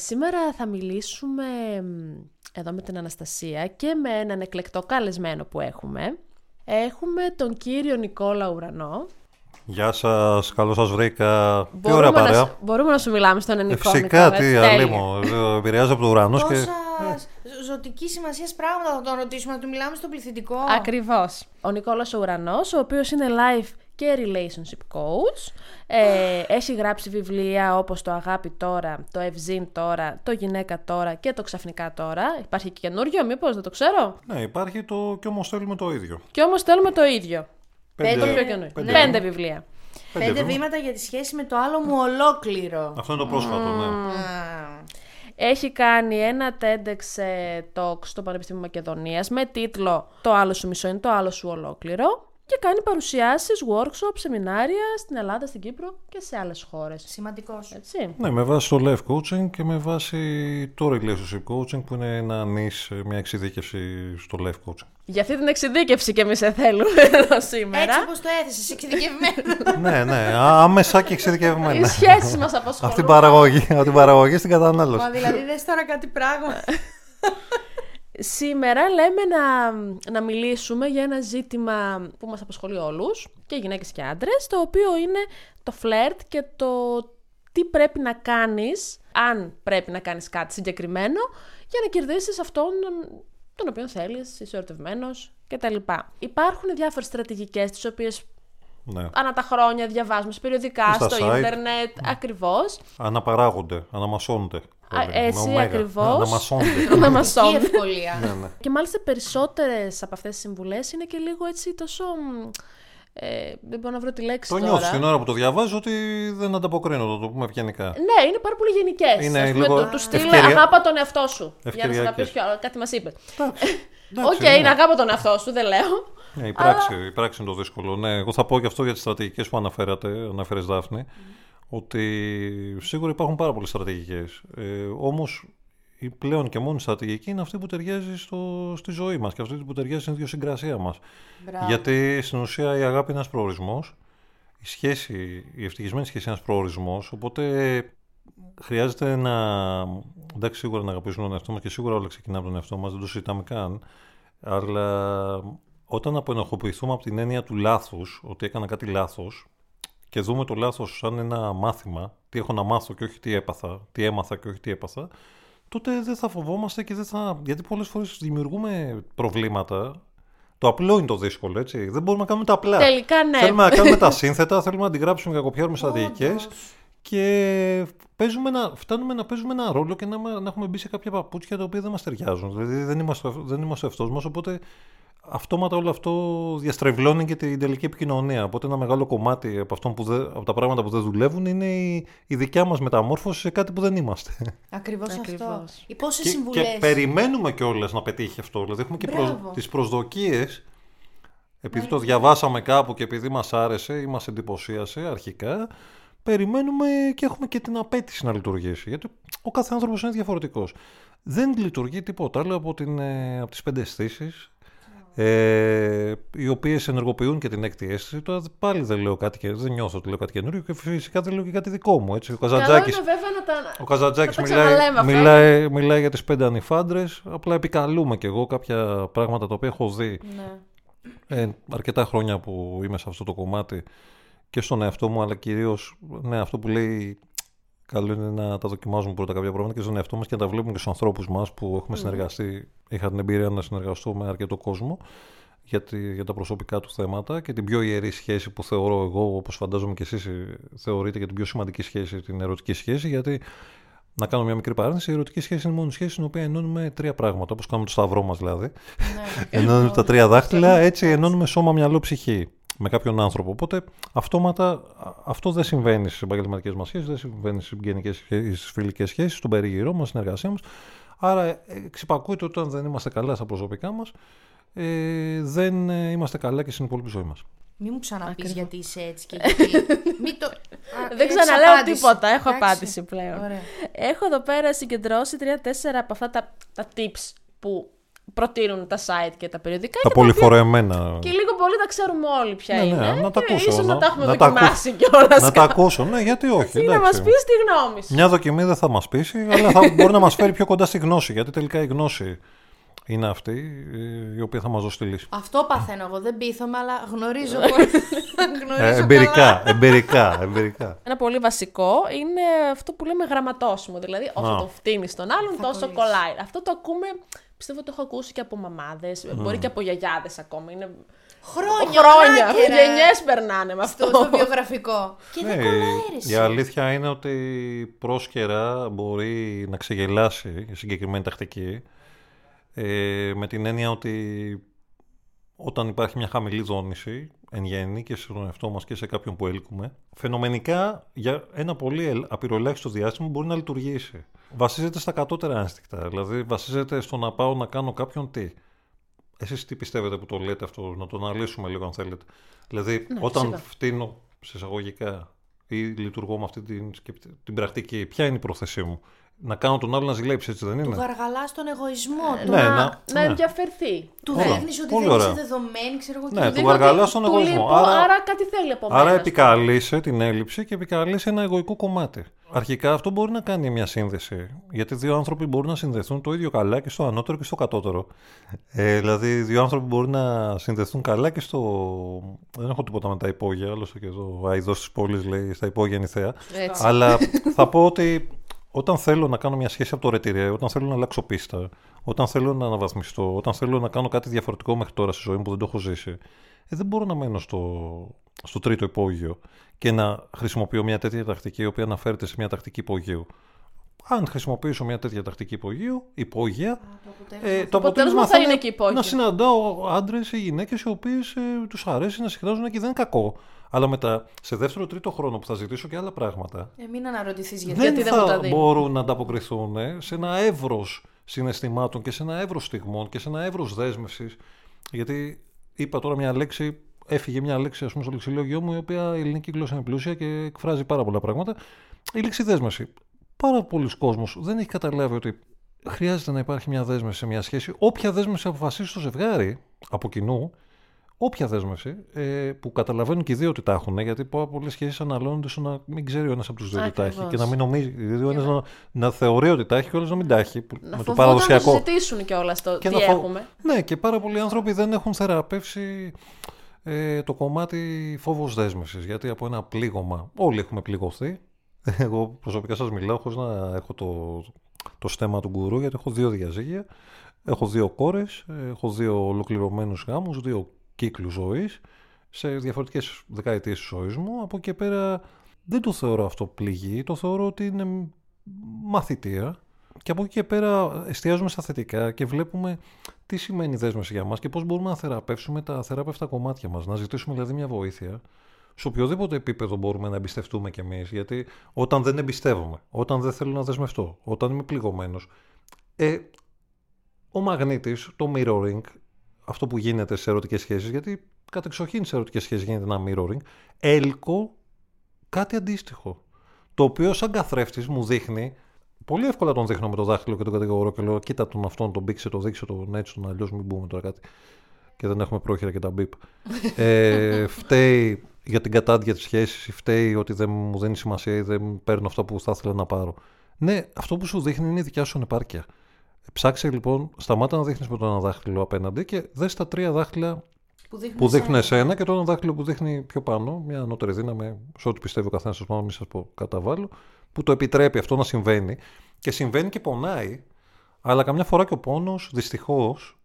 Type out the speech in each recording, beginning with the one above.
Σήμερα θα μιλήσουμε εδώ με την Αναστασία και με έναν εκλεκτό καλεσμένο που έχουμε. Έχουμε τον κύριο Νικόλα Ουρανό. Γεια σας, καλώς σας βρήκα. Τι ωραία παρέα. Να, μπορούμε να σου μιλάμε στον ελληνικό. Ε, φυσικά, τι αλλή μου. Επηρεάζει από το ουρανό και. ζωτική σημασία πράγματα θα τον ρωτήσουμε, να του μιλάμε στο πληθυντικό. Ακριβώς. Ο Νικόλας Ουρανός, ο οποίος είναι live και relationship coach. Ε, έχει γράψει βιβλία όπως το Αγάπη τώρα, το Ευζήν τώρα, το Γυναίκα τώρα και το Ξαφνικά τώρα. Υπάρχει και καινούριο, μήπως δεν το ξέρω; Ναι, υπάρχει το «Κι όμως θέλουμε το ίδιο». «Κι όμως θέλουμε το ίδιο». Πέντε, το πιο καινούριο. Πέντε, πέντε βιβλία. Πέντε, πέντε βήματα για τη σχέση με το άλλο μου ολόκληρο. Αυτό είναι το πρόσφατο, ναι. Έχει κάνει ένα TEDx ε, talk στο Πανεπιστήμιο Μακεδονίας με τίτλο «Το άλλο σου μισό είναι το άλλο σου ολόκληρο» και κάνει παρουσιάσεις, workshop, σεμινάρια στην Ελλάδα, στην Κύπρο και σε άλλες χώρες. Σημαντικός. Ναι, με βάση το life coaching και με βάση το relationship coaching που είναι ένα νης, μια εξειδίκευση στο life coaching. Για αυτή την εξειδίκευση και εμείς σε θέλουμε εδώ σήμερα. Έτσι όπως το έθεσες, εξειδικευμένο. ναι, ναι, άμεσα και εξειδικευμένο. Οι σχέσει μας απασχολούν. Αυτή την παραγωγή, από την παραγωγή στην κατανάλωση. Μα δηλαδή δεν τώρα κάτι πράγμα. Σήμερα λέμε να, να μιλήσουμε για ένα ζήτημα που μας απασχολεί όλους, και γυναίκες και άντρες, το οποίο είναι το φλερτ και το τι πρέπει να κάνεις, αν πρέπει να κάνεις κάτι συγκεκριμένο, για να κερδίσεις αυτόν τον οποίο θέλεις, είσαι ερωτευμένος κτλ. Υπάρχουν διάφορες στρατηγικές τις οποίες ναι. Ανά τα χρόνια διαβάζουμε περιοδικά, στο ίντερνετ, ναι. ακριβώς. Αναπαράγονται, αναμασώνονται. Έτσι ακριβώς. Αναμασώνται. ευκολία. Ναι, ναι. Και μάλιστα περισσότερες από αυτές τις συμβουλές είναι και λίγο έτσι τόσο. Ε, δεν μπορώ να βρω τη λέξη. Το νιώθεις την ώρα που το διαβάζει ότι δεν ανταποκρίνω, το πούμε ευγενικά. Ναι, είναι πάρα πολύ γενικές. Είναι λίγο. Του στείλε αγάπα τον εαυτό σου. Για να σε πει κάτι μας είπε. Οκ, είναι αγάπα τον εαυτό σου, δεν λέω. Ναι, η πράξη, η πράξη είναι το δύσκολο. Ναι, εγώ θα πω και αυτό για τις στρατηγικές που αναφέρατε, αναφέρες Δάφνη ότι σίγουρα υπάρχουν πάρα πολλές στρατηγικές. Ε, όμως η πλέον και μόνη στρατηγική είναι αυτή που ταιριάζει στο, στη ζωή μας και αυτή που ταιριάζει στην ιδιοσυγκρασία μας. Γιατί στην ουσία η αγάπη είναι ένας προορισμός, η σχέση, η ευτυχισμένη σχέση είναι ένας προορισμός, οπότε χρειάζεται να, εντάξει σίγουρα να αγαπήσουμε τον εαυτό μας και σίγουρα όλα ξεκινάμε από τον εαυτό μας, δεν το συζητάμε καν, αλλά όταν αποενοχοποιηθούμε από την έννοια του λάθους, ότι έκανα κάτι λάθος, και δούμε το λάθος σαν ένα μάθημα, τι έχω να μάθω και όχι τι έπαθα, τι έμαθα και όχι τι έπαθα, τότε δεν θα φοβόμαστε και δεν θα... Γιατί πολλές φορές δημιουργούμε προβλήματα το απλό είναι το δύσκολο, έτσι. Δεν μπορούμε να κάνουμε τα απλά. Τελικά ναι. Θέλουμε να κάνουμε τα σύνθετα, θέλουμε να αντιγράψουμε και να κοπιάρουμε στρατηγικέ. Και παίζουμε ένα, φτάνουμε να παίζουμε ένα ρόλο και να, να έχουμε μπει σε κάποια παπούτσια τα οποία δεν μας ταιριάζουν. Δηλαδή δεν είμαστε, δεν είμαστε αυτός μας, οπότε αυτόματα όλο αυτό διαστρεβλώνει και την τελική επικοινωνία. Οπότε ένα μεγάλο κομμάτι από, αυτό που δεν, από τα πράγματα που δεν δουλεύουν είναι η, η δικιά μας μεταμόρφωση σε κάτι που δεν είμαστε. Ακριβώς, αυτό. Οι πόσες και, συμβουλές... και περιμένουμε κιόλας να πετύχει αυτό. Δηλαδή έχουμε και προ, τις προσδοκίες επειδή το διαβάσαμε κάπου και επειδή μας άρεσε ή μας εντυπωσίασε αρχικά, περιμένουμε και έχουμε και την απέτηση να λειτουργήσει. Γιατί ο κάθε άνθρωπος είναι διαφορετικός. Δεν λειτουργεί τίποτα άλλο από, την, ε, από τις πέντε αισθήσεις ε, οι οποίες ενεργοποιούν και την έκτη αίσθηση. Τώρα πάλι δεν λέω κάτι και δεν νιώθω ότι λέω κάτι καινούριο και φυσικά δεν λέω και κάτι δικό μου. Έτσι. Ο Καζαντζάκη ο Καζαντζάκης μιλάει, μιλάει, μιλάει για τις πέντε ανηφάντρε. Απλά επικαλούμε κι εγώ κάποια πράγματα τα οποία έχω δει ναι. ε, αρκετά χρόνια που είμαι σε αυτό το κομμάτι και στον εαυτό μου, αλλά κυρίως ναι, αυτό που λέει καλό είναι να τα δοκιμάζουμε πρώτα κάποια πράγματα και στον εαυτό μας και να τα βλέπουμε και στους ανθρώπους μας που έχουμε συνεργαστεί. Είχα την εμπειρία να συνεργαστώ με αρκετό κόσμο για, τη, για τα προσωπικά του θέματα και την πιο ιερή σχέση που θεωρώ εγώ, όπως φαντάζομαι και εσείς θεωρείτε, και την πιο σημαντική σχέση, την ερωτική σχέση. Γιατί να κάνω μια μικρή παρένθεση. Η ερωτική σχέση είναι μόνο σχέση στην οποία ενώνουμε τρία πράγματα. Όπως κάνουμε το σταυρό μας δηλαδή. Ναι, ενώνουμε τα τρία δάχτυλα, έτσι ενώνουμε σώμα, μυαλό, ψυχή με κάποιον άνθρωπο. Οπότε αυτόματα αυτό δεν συμβαίνει στις επαγγελματικές μας σχέσεις, δεν συμβαίνει στις συγγενικέ σχέσει, στις φιλικές σχέσεις, στον περιγυρό μας, στην εργασία μας. Άρα εξυπακούεται ότι όταν δεν είμαστε καλά στα προσωπικά μας, ε, δεν είμαστε καλά και στην υπόλοιπη ζωή μας. Μην μου ξαναπείς γιατί είσαι έτσι και γιατί. Μην το... δεν ξαναλέω τίποτα. Έχω απάντηση πλέον. Ωραία. Έχω εδώ πέρα συγκεντρώσει τρία-τέσσερα από αυτά τα, τα tips που προτείνουν τα site και τα περιοδικά. Τα πολυφορεμένα. Και λίγο πολύ τα ξέρουμε όλοι ποια ναι, είναι. Ναι, να τα ακούσω. Ίσως να, να τα έχουμε να δοκιμάσει κιόλας. Να τα ακούσω, ναι, γιατί όχι. Ή να μας πεις τη γνώμη σου. Μια δοκιμή δεν θα μας πείσει, αλλά θα μπορεί να μας φέρει πιο κοντά στη γνώση. Γιατί τελικά η γνώση είναι αυτή η οποία θα μας δώσει τη λύση. Αυτό παθαίνω εγώ. Δεν πείθομαι, αλλά γνωρίζω. γνωρίζω εμπειρικά, εμπειρικά, εμπειρικά. Ένα πολύ βασικό είναι αυτό που λέμε γραμματόσημο. Δηλαδή, όσο το φτύνεις τον άλλον, τόσο κολλάει. Αυτό το ακούμε. Πιστεύω ότι το έχω ακούσει και από μαμάδες, μπορεί και από γιαγιάδες ακόμα. Είναι Χρόνια, χρόνια. Γενιές περνάνε με αυτό. Στο, βιογραφικό. Και δεν κολλάει Η αλήθεια είναι ότι πρόσκαιρα μπορεί να ξεγελάσει η συγκεκριμένη τακτική. Ε, με την έννοια ότι όταν υπάρχει μια χαμηλή δόνηση εν γέννη και στον εαυτό μας και σε κάποιον που έλκουμε, φαινομενικά για ένα πολύ απειροελάχιστο διάστημα μπορεί να λειτουργήσει. Βασίζεται στα κατώτερα ένστικτα, δηλαδή βασίζεται στο να πάω να κάνω κάποιον τι. Εσείς τι πιστεύετε που το λέτε αυτό, να το αναλύσουμε λίγο αν θέλετε. Δηλαδή, ναι, όταν φυσικά. φτύνω σε εισαγωγικά ή λειτουργώ με αυτή την, την πρακτική, ποια είναι η πρόθεσή μου; Να κάνω τον άλλο να ζηλέψει, έτσι δεν είναι; Του γαργαλάς τον εγωισμό. Ε, ναι, να, να, να ενδιαφερθεί. Του δείχνεις ότι δεν είσαι δεδομένη, ξέρω εγώ. Ναι, του γαργαλάς τον εγωισμό. άρα, άρα κάτι θέλει από μένα. Άρα επικαλείσαι την έλλειψη και επικαλείσαι ένα εγωικό κομμάτι. Αρχικά αυτό μπορεί να κάνει μια σύνδεση. Γιατί δύο άνθρωποι μπορούν να συνδεθούν το ίδιο καλά και στο ανώτερο και στο κατώτερο. Ε, δηλαδή, δύο άνθρωποι μπορούν να συνδεθούν καλά και στο. Δεν έχω τίποτα με τα υπόγεια, άλλωστε και εδώ ο Αϊδός της πόλης λέει στα υπόγεια νηθέα. Αλλά θα πω ότι όταν θέλω να κάνω μια σχέση από το ρετηρέ, όταν θέλω να αλλάξω πίστα, όταν θέλω να αναβαθμιστώ, όταν θέλω να κάνω κάτι διαφορετικό μέχρι τώρα στη ζωή μου που δεν το έχω ζήσει, ε, δεν μπορώ να μένω στο, στο τρίτο υπόγειο και να χρησιμοποιώ μια τέτοια τακτική η οποία αναφέρεται σε μια τακτική υπογείου. Αν χρησιμοποιήσω μια τέτοια τακτική υπογείου, υπόγεια, ε, το αποτέλεσμα θα, είναι και υπόγειο. Να συναντάω άντρες ή γυναίκες οι οποίες ε, τους αρέσει να συχνάζουν και δεν είναι κακό. Αλλά μετά, σε δεύτερο-τρίτο χρόνο που θα ζητήσω και άλλα πράγματα. Ε, μην αναρωτηθείς γιατί δεν, δεν θα τα μπορούν να ανταποκριθούν σε ένα εύρος συναισθημάτων και σε ένα εύρος στιγμών και σε ένα εύρος δέσμευσης. Γιατί είπα τώρα μια λέξη, έφυγε μια λέξη ας πούμε, στο λεξιλόγιο μου, η οποία η ελληνική γλώσσα είναι πλούσια και εκφράζει πάρα πολλά πράγματα. Η λέξη δέσμευση. Πάρα πολλοί κόσμος δεν έχει καταλάβει ότι χρειάζεται να υπάρχει μια δέσμευση σε μια σχέση. Όποια δέσμευση αποφασίσει το ζευγάρι από κοινού, όποια δέσμευση ε, που καταλαβαίνουν και οι δύο ότι τα έχουν, γιατί πολλές σχέσεις αναλώνονται στο να μην ξέρει ο ένας από τους δύο ότι τα έχει και να μην νομίζει. Δηλαδή ο ένας να, να θεωρεί ότι τα έχει και ο άλλος να μην τα έχει. Να με το παραδοσιακό. Να συζητήσουν και όλα στο και τι έχουμε. Ναι, και πάρα πολλοί άνθρωποι δεν έχουν θεραπεύσει ε, το κομμάτι φόβος δέσμευσης. Γιατί από ένα πλήγωμα, όλοι έχουμε πληγωθεί. Εγώ προσωπικά σας μιλάω χωρίς να έχω το, το στέμα του γκουρού, γιατί έχω δύο διαζύγια. Έχω δύο κόρες, έχω δύο ολοκληρωμένους γάμους, δύο κύκλους ζωής σε διαφορετικές δεκαετίες της ζωής μου. Από εκεί πέρα δεν το θεωρώ αυτό πληγή, το θεωρώ ότι είναι μαθητεία. Και από εκεί και πέρα εστιάζουμε στα θετικά και βλέπουμε τι σημαίνει δέσμευση για μας και πώς μπορούμε να θεραπεύσουμε τα θεράπευτα κομμάτια μας. Να ζητήσουμε δηλαδή μια βοήθεια σε οποιοδήποτε επίπεδο μπορούμε να εμπιστευτούμε κι εμείς. Γιατί όταν δεν εμπιστεύομαι, όταν δεν θέλω να δεσμευτώ, όταν είμαι πληγωμένος, ε, ο μαγνήτης, το mirroring, αυτό που γίνεται σε ερωτικές σχέσεις, γιατί κατεξοχήν σε ερωτικές σχέσεις γίνεται ένα mirroring, έλκω κάτι αντίστοιχο. Το οποίο σαν καθρέφτης μου δείχνει, πολύ εύκολα τον δείχνω με το δάχτυλο και τον κατηγορώ και λέω κοίτα τον αυτόν, τον μπήξε, το δείξε, τον έτσι, τον αλλιώς, μην μπούμε τώρα κάτι. Και δεν έχουμε πρόχειρα και τα μπίπ. ε, φταίει για την κατάντια της σχέσης, φταίει ότι δεν μου δίνει σημασία ή δεν παίρνω αυτό που θα ήθελα να πάρω. Ναι, αυτό που σου δείχνει είναι η δικιά σου ανεπάρκεια. Ψάξε λοιπόν, σταμάτα να δείχνεις με το ένα δάχτυλο απέναντι και δες τα τρία δάχτυλα που, που δείχνουν εσένα και το ένα δάχτυλο που δείχνει πιο πάνω, μια ανώτερη δύναμη, σε ό,τι πιστεύει ο καθένας σα πάνω, μην σας πω καταβάλω, που το επιτρέπει αυτό να συμβαίνει. Και συμβαίνει και πονάει, αλλά καμιά φορά και ο πόνος, δυστυχώς,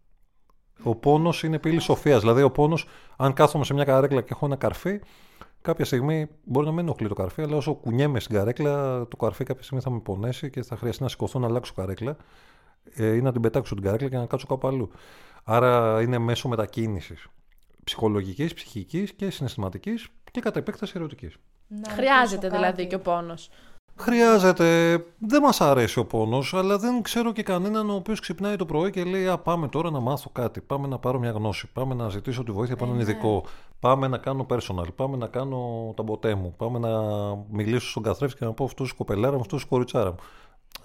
ο πόνος είναι πύλη σοφίας. Δηλαδή, ο πόνος, αν κάθομαι σε μια καρέκλα και έχω ένα καρφί, κάποια στιγμή μπορεί να μην ενοχλεί το καρφί, αλλά όσο κουνιέμαι στην καρέκλα, το καρφί κάποια στιγμή θα με πονέσει και θα χρειαστεί να σηκωθώ να αλλάξω καρέκλα ε, ή να την πετάξω την καρέκλα και να κάτσω κάπου αλλού. Άρα είναι μέσω μετακίνησης ψυχολογικής, ψυχικής και συναισθηματικής και κατά επέκταση ερωτικής. Χρειάζεται δηλαδή και ο πόνος. Χρειάζεται. Δεν μας αρέσει ο πόνος, αλλά δεν ξέρω και κανέναν ο οποίος ξυπνάει το πρωί και λέει Α, πάμε τώρα να μάθω κάτι. Πάμε να πάρω μια γνώση. Πάμε να ζητήσω τη βοήθεια από έναν ε, ναι. ειδικό. Πάμε να κάνω personal. Πάμε να κάνω τα μποτέ μου. Πάμε να μιλήσω στον καθρέφτη και να πω αυτός κοπελάρας μου, αυτός κοριτσάρας μου.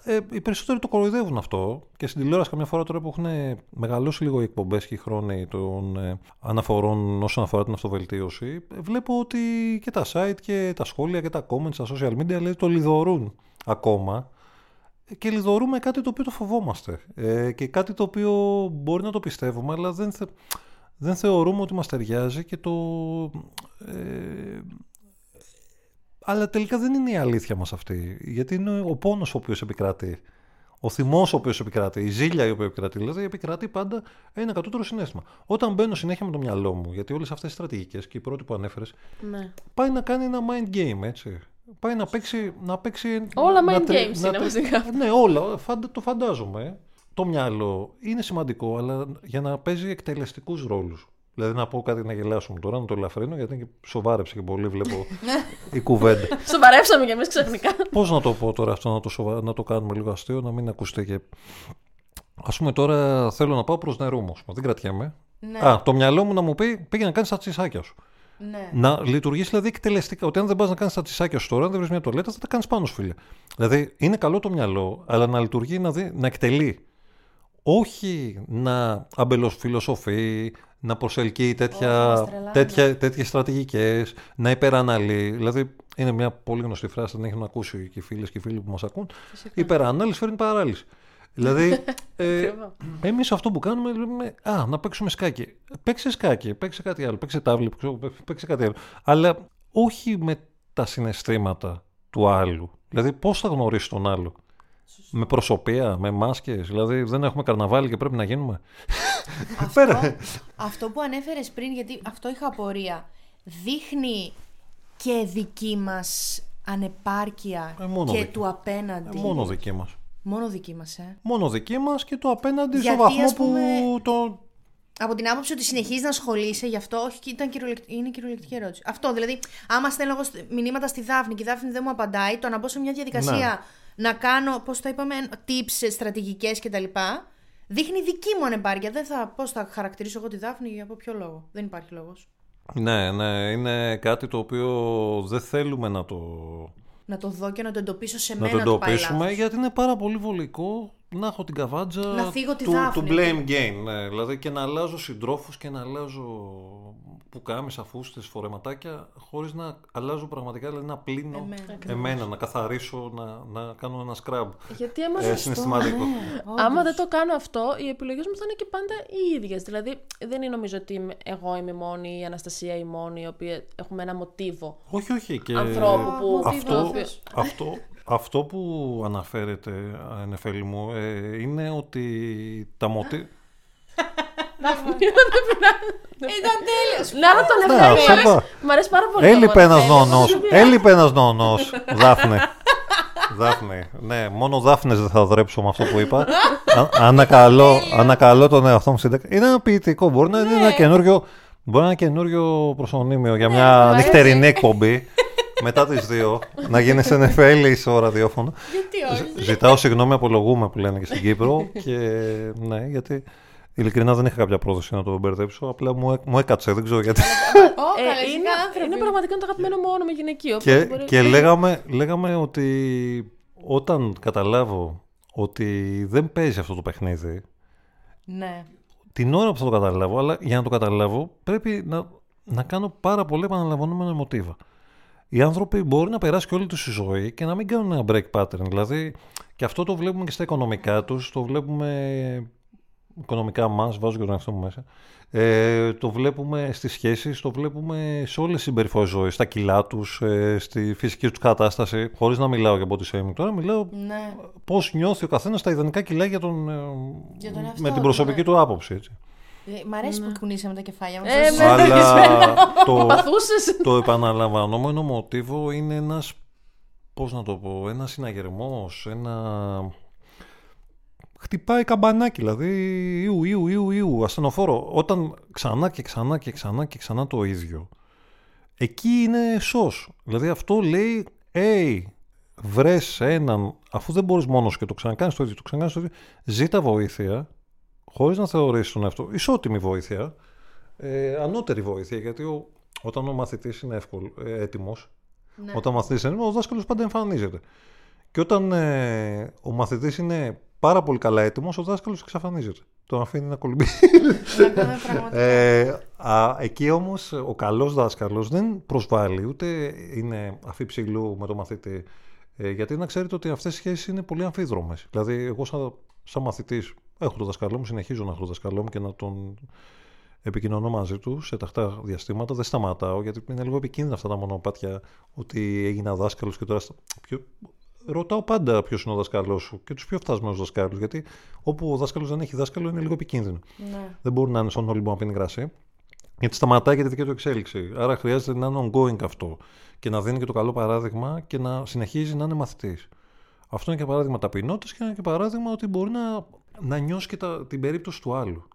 Ε, οι περισσότεροι το κοροϊδεύουν αυτό και στην τηλεόραση καμιά φορά τώρα που έχουν μεγαλώσει λίγο οι εκπομπές και οι χρόνοι των ε, αναφορών όσον αφορά την αυτοβελτίωση, βλέπω ότι και τα site και τα σχόλια και τα comments στα social media δηλαδή, το λιδωρούν ακόμα. Και λιδωρούμε κάτι το οποίο το φοβόμαστε. Ε, και κάτι το οποίο μπορεί να το πιστεύουμε αλλά δεν, δεν θεωρούμε ότι μας ταιριάζει και το... Ε, αλλά τελικά δεν είναι η αλήθεια μας αυτή. Γιατί είναι ο πόνος ο οποίος επικρατεί. Ο θυμός ο οποίος επικρατεί, η ζήλια η οποία επικρατεί, δηλαδή επικρατεί πάντα ένα κατώτερο συνέστημα. Όταν μπαίνω συνέχεια με το μυαλό μου, γιατί όλες αυτές οι στρατηγικές και οι πρώτοι που ανέφερες, ναι. πάει να κάνει ένα mind game, έτσι. Πάει να παίξει. Να παίξει όλα mind games είναι βασικά. Ναι, όλα. Το φαντάζομαι. Το μυαλό είναι σημαντικό, αλλά για να παίζει εκτελεστικούς ρόλους. Δηλαδή να πω κάτι να γελάσουμε τώρα, να το ελαφρύνω, γιατί και σοβάρεψε και πολύ, βλέπω η κουβέντα. Σοβαρέψαμε κι εμείς ξαφνικά. Πώς να το πω τώρα αυτό, να το, σοβα... να το κάνουμε λίγο αστείο, να μην ακουστεί και. Α πούμε τώρα θέλω να πάω προς νερό όμω. Δεν κρατιέμαι. Ναι. Α, το μυαλό μου να μου πει πήγε να κάνεις τα τσισάκια σου. Ναι. Να λειτουργήσει δηλαδή εκτελεστικά. Ότι αν δεν πας να κάνεις τα τσισάκια σου τώρα, αν δεν βρεις μια τολέτα, θα τα κάνεις πάνω σου, φίλε. Δηλαδή είναι καλό το μυαλό, αλλά να λειτουργεί, να, δει, να εκτελεί. Όχι να αμπελοφιλοσοφεί, να προσελκύει τέτοια, τέτοια, τέτοιες στρατηγικές, να υπεραναλύει. Δηλαδή, είναι μια πολύ γνωστή φράση, δεν έχουν ακούσει και οι φίλες και οι φίλοι που μας ακούν. Φυσικά. Υπερανάλυση φέρνει παράλυση. δηλαδή, ε, εμείς αυτό που κάνουμε λέμε, α, να παίξουμε σκάκι. Παίξε σκάκι, παίξε κάτι άλλο, παίξε τάβλη, παίξε κάτι άλλο. Αλλά όχι με τα συναισθήματα του άλλου. Δηλαδή, πώς θα γνωρίσεις τον άλλο; Με προσωπία, με μάσκες, δηλαδή δεν έχουμε καρναβάλι και πρέπει να γίνουμε. Αυτό, αυτό που ανέφερες πριν, γιατί αυτό είχα απορία, δείχνει και δική μας ανεπάρκεια ε, και του απέναντι. Ε, μόνο δική μας. Μόνο δική μας, ε. Μόνο δική μας και το απέναντι γιατί, στο βαθμό πούμε, που το... Από την άποψη ότι συνεχίζεις να ασχολείσαι γι' αυτό, όχι, ήταν είναι κυριολεκτική ερώτηση. Αυτό, δηλαδή, άμα στέλνω εγώ μηνύματα στη Δάφνη και η Δάφνη δεν μου απαντάει, το να μπω σε μια διαδικασία ναι να κάνω, πώς το είπαμε, tips, στρατηγικές κτλ. Δείχνει δική μου ανεπάρκεια. Δεν θα, πώς θα χαρακτηρίσω εγώ τη Δάφνη, από ποιο λόγο. Δεν υπάρχει λόγος. Ναι, ναι, είναι κάτι το οποίο δεν θέλουμε να το... Να το δω και να το εντοπίσω σε μένα. Να το εντοπίσουμε γιατί είναι πάρα πολύ βολικό να έχω την καβάτζα να φύγω τη του, του blame game. Ναι, δηλαδή και να αλλάζω συντρόφους και να αλλάζω που κάμισα, φούστες, φορεματάκια, χωρίς να αλλάζω πραγματικά, δηλαδή να πλύνω εμένα, εμένα να καθαρίσω, να, να κάνω ένα σκραμπ. Γιατί άμα ε, συναισθηματικό. Ναι, άμα δεν το κάνω αυτό, οι επιλογές μου θα είναι και πάντα οι ίδιες. Δηλαδή, δεν είναι νομίζω ότι εγώ είμαι η μόνη, η Αναστασία η μόνη, η οποία έχουμε ένα μοτίβο. Όχι, όχι. Και... Ανθρώπου που... Αυτό, αυτό, αυτό που αναφέρεται, Νεφέλη μου, ε, είναι ότι τα μοτίβα... Ήταν τέλειος. Να τον εφέρει. Μ' αρέσει πάρα πολύ. Έλειπε ένας νόνο. Έλειπε ένας νόνο. Δάφνε. Δάφνη. Ναι, μόνο Δάφνε δεν θα δρέψω με αυτό που είπα. ανακαλώ, ανακαλώ τον εαυτό μου στην Είναι ένα ποιητικό. Μπορεί να είναι ένα ναι. καινούριο. Μπορεί να είναι ένα καινούριο προσωνύμιο για ναι, μια νυχτερινή εκπομπή. Μετά τις δύο, να γίνει σε νεφέλη στο ραδιόφωνο. Γιατί όχι; Ζητάω συγγνώμη, απολογούμε που λένε και στην Κύπρο. και ναι, γιατί Ειλικρινά δεν είχα κάποια πρόθεση να το μπερδέψω. Απλά μου, μου έκατσε, δεν ξέρω γιατί. ε, είναι, είναι πραγματικά το αγαπημένο μόνο με γυναικείο. Και, και λέγαμε, λέγαμε ότι όταν καταλάβω ότι δεν παίζει αυτό το παιχνίδι. Ναι. Την ώρα που θα το καταλάβω, αλλά για να το καταλάβω πρέπει να, να κάνω πάρα πολύ επαναλαμβανόμενα μοτίβα. Οι άνθρωποι μπορεί να περάσει και όλη τους η ζωή και να μην κάνουν ένα break pattern. Δηλαδή, και αυτό το βλέπουμε και στα οικονομικά τους, το βλέπουμε οικονομικά μας, βάζω και τον εαυτό μου μέσα, ε, το βλέπουμε στις σχέσεις, το βλέπουμε σε όλες τις συμπεριφορές ζωής, στα κιλά τους, ε, στη φυσική τους κατάσταση, χωρίς να μιλάω για body shaming τώρα, μιλάω ναι. πώς νιώθει ο καθένας τα ιδανικά κιλά για τον, ε, για τον με την προσωπική ναι. του άποψη. Έτσι. Ε, μ' αρέσει ναι. που κουνήσαμε τα κεφάλια μας. Ε, Αλλά το, το επαναλαμβανόμενο μοτίβο είναι ένας, πώς να το πω, ένας συναγερμός, ένα χτυπάει καμπανάκι, δηλαδή ιου, ιου, ιου, ιου, ασθενοφόρο. Όταν ξανά και ξανά και ξανά και ξανά το ίδιο, εκεί είναι σως. Δηλαδή αυτό λέει, hey, βρες έναν, αφού δεν μπορείς μόνος και το ξανακάνεις το ίδιο, το ξανακάνεις το ίδιο, ζήτα βοήθεια, χωρίς να θεωρήσεις τον εαυτό, ισότιμη βοήθεια, ε, ανώτερη βοήθεια, γιατί ο, όταν ο μαθητής είναι εύκολο, ε, έτοιμος, ναι. όταν ο μαθητής είναι έτοιμος, ο δάσκαλος πάντα εμφανίζεται. Και όταν ε, ο μαθητής είναι πάρα πολύ καλά έτοιμος, ο δάσκαλος εξαφανίζεται. Τον αφήνει να κολυμπήσει. ε, εκεί όμως ο καλός δάσκαλος δεν προσβάλλει, ούτε είναι αφή ψηλού με τον μαθητή. Ε, γιατί να ξέρετε ότι αυτές οι σχέσεις είναι πολύ αμφίδρομες. Δηλαδή, εγώ σαν, σαν μαθητής έχω το δασκαλό μου, συνεχίζω να έχω το δασκαλό μου και να τον επικοινωνώ μαζί του σε τακτά διαστήματα. Δεν σταματάω, γιατί είναι λίγο επικίνδυνα αυτά τα μονοπάτια ότι έγινα δάσκαλο και τώρα. Ποιο... Ρωτάω πάντα ποιος είναι ο δασκαλός σου και τους πιο φτασμένους δασκάλους. Γιατί όπου ο δάσκαλο δεν έχει δάσκαλο είναι λίγο επικίνδυνο. Ναι. Δεν μπορεί να είναι στον Όλυμπο να πίνει γράση. Γιατί σταματάει για τη δική του εξέλιξη. Άρα χρειάζεται να είναι ongoing αυτό και να δίνει και το καλό παράδειγμα και να συνεχίζει να είναι μαθητής. Αυτό είναι και παράδειγμα ταπεινότητας και είναι και παράδειγμα ότι μπορεί να, να νιώσει και τα, την περίπτωση του άλλου.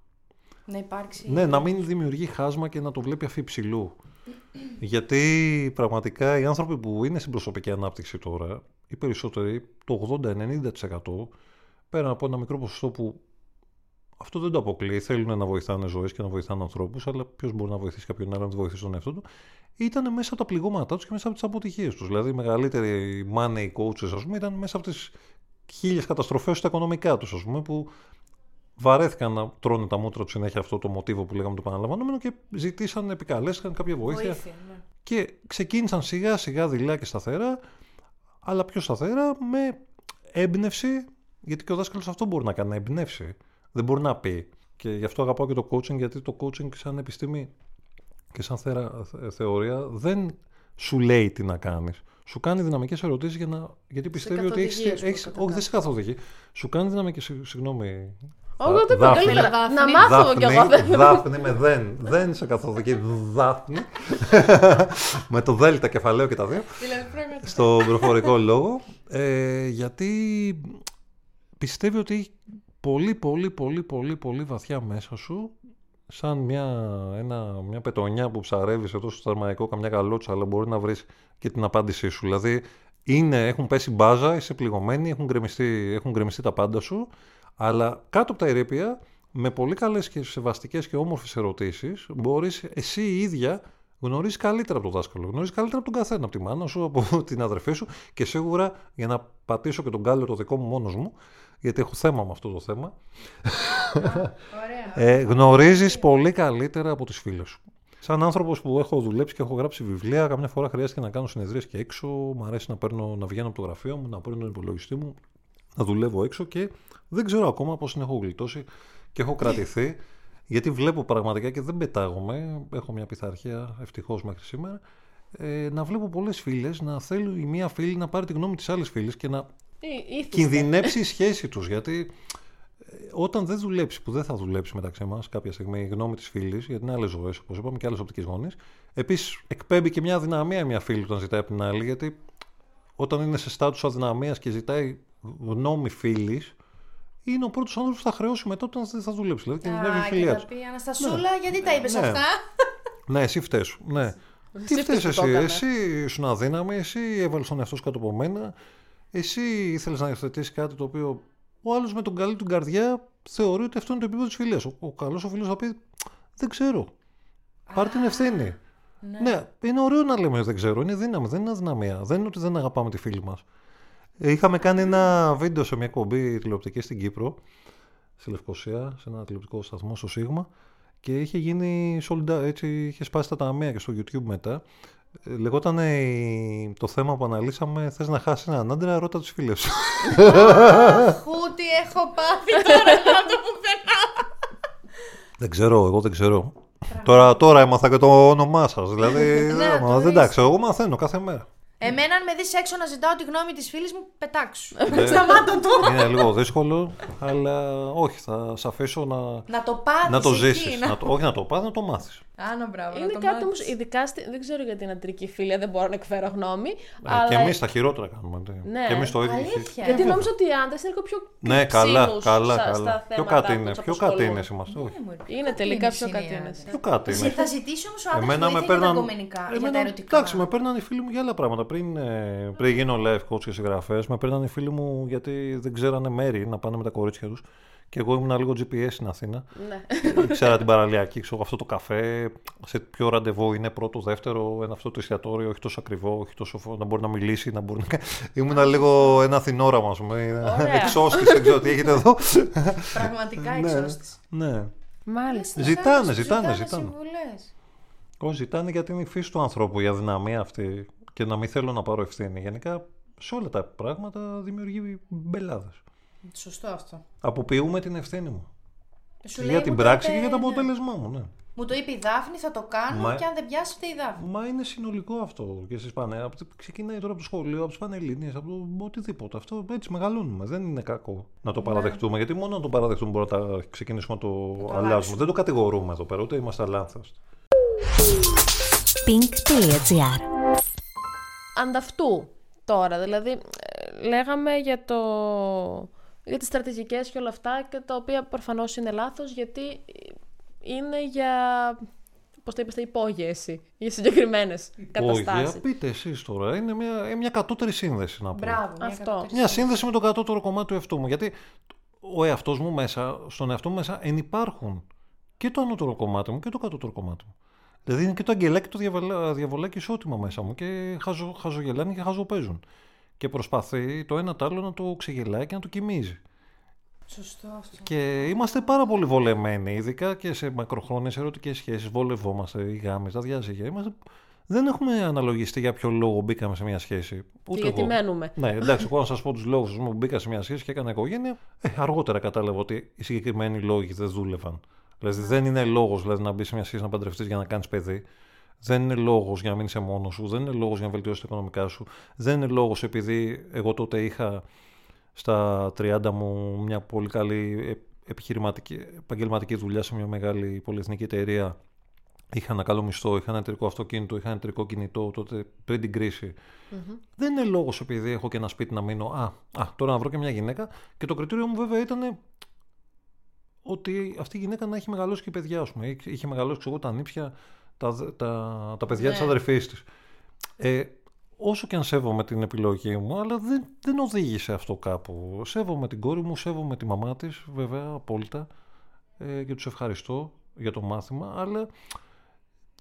Να υπάρξει. Ναι, να μην δημιουργεί χάσμα και να το βλέπει αφή ψηλού. Γιατί πραγματικά οι άνθρωποι που είναι στην προσωπική ανάπτυξη τώρα, οι περισσότεροι, το 80-90%, πέρα από ένα μικρό ποσοστό που αυτό δεν το αποκλείει. Θέλουν να βοηθάνε ζωές και να βοηθάνε ανθρώπους, αλλά ποιος μπορεί να βοηθήσει κάποιον άλλο να τη βοηθήσει τον εαυτό του. Ήταν μέσα από τα πληγώματά τους και μέσα από τις αποτυχίες τους. Δηλαδή, οι μεγαλύτεροι money coaches, ας πούμε, ήταν μέσα από τις χίλιες καταστροφές στα οικονομικά τους, ας πούμε, που βαρέθηκαν να τρώνε τα μούτρα τους συνέχεια αυτό το μοτίβο που λέγαμε το επαναλαμβανόμενο και ζητήσαν, επικαλέστηκαν κάποια βοήθεια. βοήθεια ναι. Και ξεκίνησαν σιγά σιγά δειλά και σταθερά, αλλά πιο σταθερά με έμπνευση, γιατί και ο δάσκαλος αυτό μπορεί να κάνει, να εμπνεύσει. Δεν μπορεί να πει. Και γι' αυτό αγαπάω και το coaching, γιατί το coaching σαν επιστήμη και σαν θεωρία δεν σου λέει τι να κάνεις. Σου κάνει δυναμικές ερωτήσεις για να, γιατί πιστεύει ότι έχεις... έχεις όχι, δεν σε καθοδηγεί. Σου κάνει δυναμικές... Συγγνώμη, όχι, δεν πω καλύτερα. Να μάθω κι εγώ. Δάφνη με δεν. Δεν σε καθοδική. Δάφνη. με το δέλτα κεφαλαίο και τα δύο. στο προφορικό λόγο. Ε, γιατί πιστεύει ότι έχει πολύ πολύ πολύ πολύ πολύ βαθιά μέσα σου σαν μια, ένα, μια πετονιά που ψαρεύεις σε τόσο σταρμαϊκό καμιά καλότσα αλλά μπορεί να βρεις και την απάντησή σου. Δηλαδή είναι, έχουν πέσει μπάζα, είσαι πληγωμένη, έχουν γκρεμιστεί, έχουν γκρεμιστεί τα πάντα σου αλλά κάτω από τα ερήπια, με πολύ καλές και σεβαστικές και όμορφες ερωτήσεις, μπορείς εσύ η ίδια γνωρίζεις καλύτερα από τον δάσκαλο. Γνωρίζεις καλύτερα από τον καθένα, από τη μάνα σου, από την αδερφή σου και σίγουρα για να πατήσω και τον κάλιο το δικό μου μόνος μου, γιατί έχω θέμα με αυτό το θέμα. ε, γνωρίζεις πολύ καλύτερα από τις φίλες σου. Σαν άνθρωπος που έχω δουλέψει και έχω γράψει βιβλία, καμιά φορά χρειάζεται να κάνω συνεδρίες και έξω. Μου αρέσει να, παίρνω, να βγαίνω από το γραφείο μου, να παίρνω τον υπολογιστή μου, να δουλεύω έξω και δεν ξέρω ακόμα πώς την έχω γλιτώσει και έχω κρατηθεί. γιατί βλέπω πραγματικά και δεν πετάγομαι. Έχω μια πειθαρχία ευτυχώς μέχρι σήμερα. Ε, να βλέπω πολλές φίλες να θέλει η μία φίλη να πάρει τη γνώμη της άλλης φίλης και να ε, κινδυνεύσει η σχέση τους. Γιατί ε, όταν δεν δουλέψει, που δεν θα δουλέψει μεταξύ μας κάποια στιγμή η γνώμη της φίλης, γιατί είναι άλλες ζωές, όπως είπαμε, και άλλες οπτικές γωνίες. Επίσης, εκπέμπει και μια δυναμία μια φίλη όταν ζητάει από την άλλη, γιατί όταν είναι σε στάτους αδυναμίας και ζητάει γνώμη φίλης, είναι ο πρώτος άνθρωπος που θα χρεώσει μετά όταν δεν θα δουλέψει. Δηλαδή κινδυνεύει η φιλία του. πει Αναστασούλα, ναι. γιατί τα είπες ναι. αυτά; ναι, εσύ φταίει. Ναι. Τι φταίει εσύ, εσύ ήσουν αδύναμη, εσύ έβαλες τον εαυτό σου κάτω από μένα, εσύ ήθελες να υιοθετήσεις κάτι το οποίο ο άλλος με τον καλή του καρδιά θεωρεί ότι αυτό είναι το επίπεδο της φιλίας. Ο, ο καλός ο φίλος θα πει Δεν ξέρω. Πάρε την ευθύνη. Ναι. ναι, είναι ωραίο να λέμε δεν ξέρω. Είναι δύναμη, δεν είναι αδυναμία. Δεν είναι ότι δεν αγαπάμε τη φίλη μας. Είχαμε κάνει ένα βίντεο σε μια εκπομπή τηλεοπτική στην Κύπρο, στη Λευκοσία, σε ένα τηλεοπτικό σταθμό στο Σίγμα και είχε γίνει έτσι, είχε σπάσει τα ταμεία και στο YouTube μετά. Ε, λεγόταν το θέμα που αναλύσαμε Θες να χάσεις έναν άντρα, ρώτα τους φίλους σου Χούτι έχω πάθει τώρα να το πουθενά Δεν ξέρω, εγώ δεν ξέρω Τώρα, τώρα έμαθα και το όνομά σας Δηλαδή, ναι, δεν εντάξει, εγώ μαθαίνω κάθε μέρα Εμένα, αν με δεις έξω να ζητάω τη γνώμη της φίλης μου, πετάξου. Ε, Σταμάτω το. Είναι λίγο δύσκολο, αλλά όχι, θα σε αφήσω να, να το πάθεις. Να το ζήσεις. Να... όχι να το πάθεις, να το μάθεις. Άνα, μπράβο. Είναι κάτι όμως, ειδικά στη... δεν ξέρω για την αντρική φίλη, δεν μπορώ να εκφέρω γνώμη. Ε, αλλά... Και εμείς τα χειρότερα κάνουμε. Ναι. Και εμείς το ίδιο. Γιατί νόμιζα ότι οι άντρες είναι λίγο πιο Ναι, καλά, καλά. καλά. Πιο κάτι είναι. Πιο κάτι είναι είμαστε. Είναι τελικά πιο κάτι είναι. Πιο κάτι είναι. Θα ζητήσει όμως ο άντρας με παίρνουν. Για τα ερωτικά. Εντάξει, με παίρνουν οι φίλοι μου για άλλα πράγματα. Πριν, ε, πριν γίνω live coach και συγγραφέ, με παίρνουν οι φίλοι μου γιατί δεν ξέρανε μέρη να πάνε με τα κορίτσια τους Και εγώ ήμουν λίγο GPS στην Αθήνα. Ναι. Ξέρα την παραλιακή, ξέρω αυτό το καφέ, σε ποιο ραντεβού είναι πρώτο, δεύτερο, ένα αυτό το εστιατόριο, όχι τόσο ακριβό, όχι τόσο να μπορεί να μιλήσει, να μπορεί να. Ήμουν λίγο ένα αθηνόραμα, ας πούμε. Εξώστη, δεν ξέρω τι έχετε εδώ. Πραγματικά εξώστη. Ναι. Μάλιστα. Ζητάνε, ζητάνε, ζητάνε. Όχι, ζητάνε γιατί είναι η φύση του ανθρώπου η αδυναμία αυτή και να μην θέλω να πάρω ευθύνη. Γενικά σε όλα τα πράγματα δημιουργεί μπελάδες. Σωστό αυτό. Αποποιούμε την ευθύνη μου. Σου για την πράξη και για το αποτέλεσμά μου, ναι. Μου το είπε η Δάφνη, θα το κάνω Μα... και αν δεν πιάσετε η Δάφνη. Μα είναι συνολικό αυτό και στι πάνε. Ξεκινάει τώρα από το σχολείο, από τις πανελίνε, από το οτιδήποτε. Αυτό έτσι μεγαλώνουμε. Δεν είναι κακό να το ναι. παραδεχτούμε. Γιατί μόνο να το παραδεχτούμε μπορούμε να ξεκινήσουμε να το, το αλλάζουμε. Δεν το κατηγορούμε εδώ πέρα, ούτε είμαστε αλάνθαστοι. Pink.gr Ανταυτού τώρα, δηλαδή ε, λέγαμε για το για τις στρατηγικές και όλα αυτά και τα οποία προφανώς είναι λάθος γιατί είναι για Πώς το είπατε, υπόγεση για συγκεκριμένες καταστάσεις. πείτε εσείς τώρα. Είναι μια, ε, μια κατώτερη σύνδεση να πω. Μπράβο, μια Αυτό. Μια σύνδεση με το κατώτερο κομμάτι του εαυτού μου. Γιατί ο εαυτός μου μέσα, στον εαυτό μου μέσα ενυπάρχουν και το ανώτερο κομμάτι μου και το κατώτερο κομμάτι μου. Δηλαδή είναι και το αγγελάκι το διαβολάκι ισότιμα μέσα μου και χαζο, χαζογελάνε και χαζοπαίζουν και προσπαθεί το ένα το άλλο να το ξεγελάει και να το κοιμίζει. Σωστό αυτό. Και είμαστε πάρα πολύ βολεμένοι, ειδικά και σε μακροχρόνιες ερωτικές σχέσεις. Βολευόμαστε, οι γάμε, τα διάζυγια. Είμαστε... Δεν έχουμε αναλογιστεί για ποιο λόγο μπήκαμε σε μια σχέση. Ούτε γιατί εγώ. μένουμε. Ναι, εντάξει, εγώ να σας πω τους λόγους που μπήκα σε μια σχέση και έκανα οικογένεια. Ε, αργότερα κατάλαβα ότι οι συγκεκριμένοι λόγοι δεν δούλευαν. Δηλαδή δεν είναι λόγος δηλαδή, να μπεις σε μια σχέση να παντρευτείς για να κάνεις παιδί. Δεν είναι λόγος για να μείνεις σε μόνος σου, δεν είναι λόγος για να βελτιώσεις τα οικονομικά σου, δεν είναι λόγος επειδή εγώ τότε είχα στα 30 μου μια πολύ καλή επιχειρηματική, επαγγελματική δουλειά σε μια μεγάλη πολυεθνική εταιρεία. Είχα ένα καλό μισθό, είχα ένα εταιρικό αυτοκίνητο, είχα ένα εταιρικό κινητό τότε πριν την κριση Δεν είναι λόγος επειδή έχω και ένα σπίτι να μείνω. Α, α, τώρα να βρω και μια γυναίκα. Και το κριτήριο μου βέβαια ήταν ότι αυτή η γυναίκα να έχει μεγαλώσει και παιδιά, ας πούμε. Είχε μεγαλώσει εγώ τα νύψια τα, τα, τα παιδιά ναι. της αδερφής της. Ε, όσο και αν σέβομαι την επιλογή μου, αλλά δεν, δεν οδήγησε αυτό κάπου. Σέβομαι την κόρη μου, σέβομαι τη μαμά της, βέβαια, απόλυτα, ε, και τους ευχαριστώ για το μάθημα, αλλά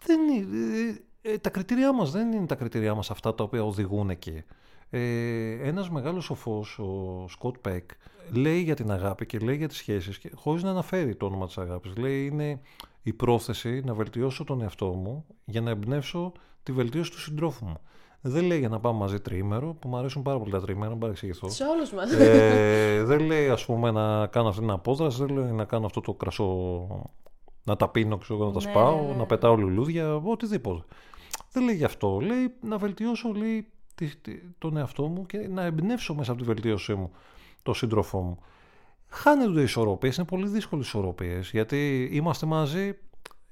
δεν είναι, ε, τα κριτήριά μας δεν είναι τα κριτήριά μας αυτά τα οποία οδηγούν εκεί. Ε, ένας μεγάλος σοφός, ο Σκοτ Πέκ, λέει για την αγάπη και λέει για τις σχέσεις, και, χωρίς να αναφέρει το όνομα της αγάπης. Λέει είναι η πρόθεση να βελτιώσω τον εαυτό μου για να εμπνεύσω τη βελτίωση του συντρόφου μου. Δεν λέει για να πάμε μαζί τρίμερο, που μου αρέσουν πάρα πολύ τα τρίμερα, να παρεξηγηθώ. Σε όλους μας. Ε, δεν λέει, ας πούμε, να κάνω αυτή την απόδραση, δεν λέει να κάνω αυτό το κρασό. Να τα πίνω, ξέρω, να τα ναι, σπάω, ναι, ναι. να πετάω λουλούδια, οτιδήποτε. Δεν λέει γι' αυτό. Λέει να βελτιώσω λέει, τον εαυτό μου και να εμπνεύσω μέσα από τη βελτίωσή μου τον σύντροφό μου. Χάνονται οι ισορροπίες, είναι πολύ δύσκολες ισορροπίες γιατί είμαστε μαζί,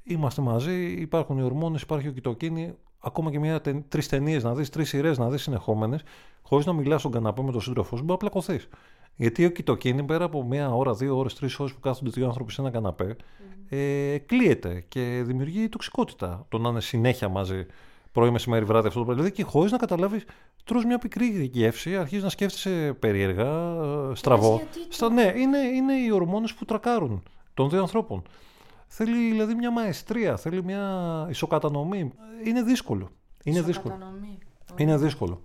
είμαστε μαζί, υπάρχουν οι ορμόνες, υπάρχει ο κοιτοκίνη, ακόμα και μια, τρεις ταινίες να δεις, τρεις σειρές να δεις συνεχόμενες, χωρίς να μιλάς στον καναπέ με τον σύντροφό σου, μπορεί να πλακωθείς. Γιατί ο κοιτοκίνη πέρα από μία ώρα, δύο ώρες, τρεις ώρες που κάθονται δύο άνθρωποι σε ένα καναπέ, mm. ε, κλείεται και δημιουργεί τοξικότητα. Το να είναι συνέχεια μαζί πρωί, μεσημέρι, βράδυ αυτό το πράγμα. Δηλαδή και χωρίς να καταλάβεις, τρως μια πικρή γεύση, αρχίζεις να σκέφτεσαι περίεργα, ε, στραβό. Στα, ναι, είναι, είναι οι ορμόνες που τρακάρουν των δύο ανθρώπων. Θέλει δηλαδή μια μαεστρία, θέλει μια ισοκατανομή. Είναι δύσκολο. Είναι δύσκολο. Είναι δύσκολο.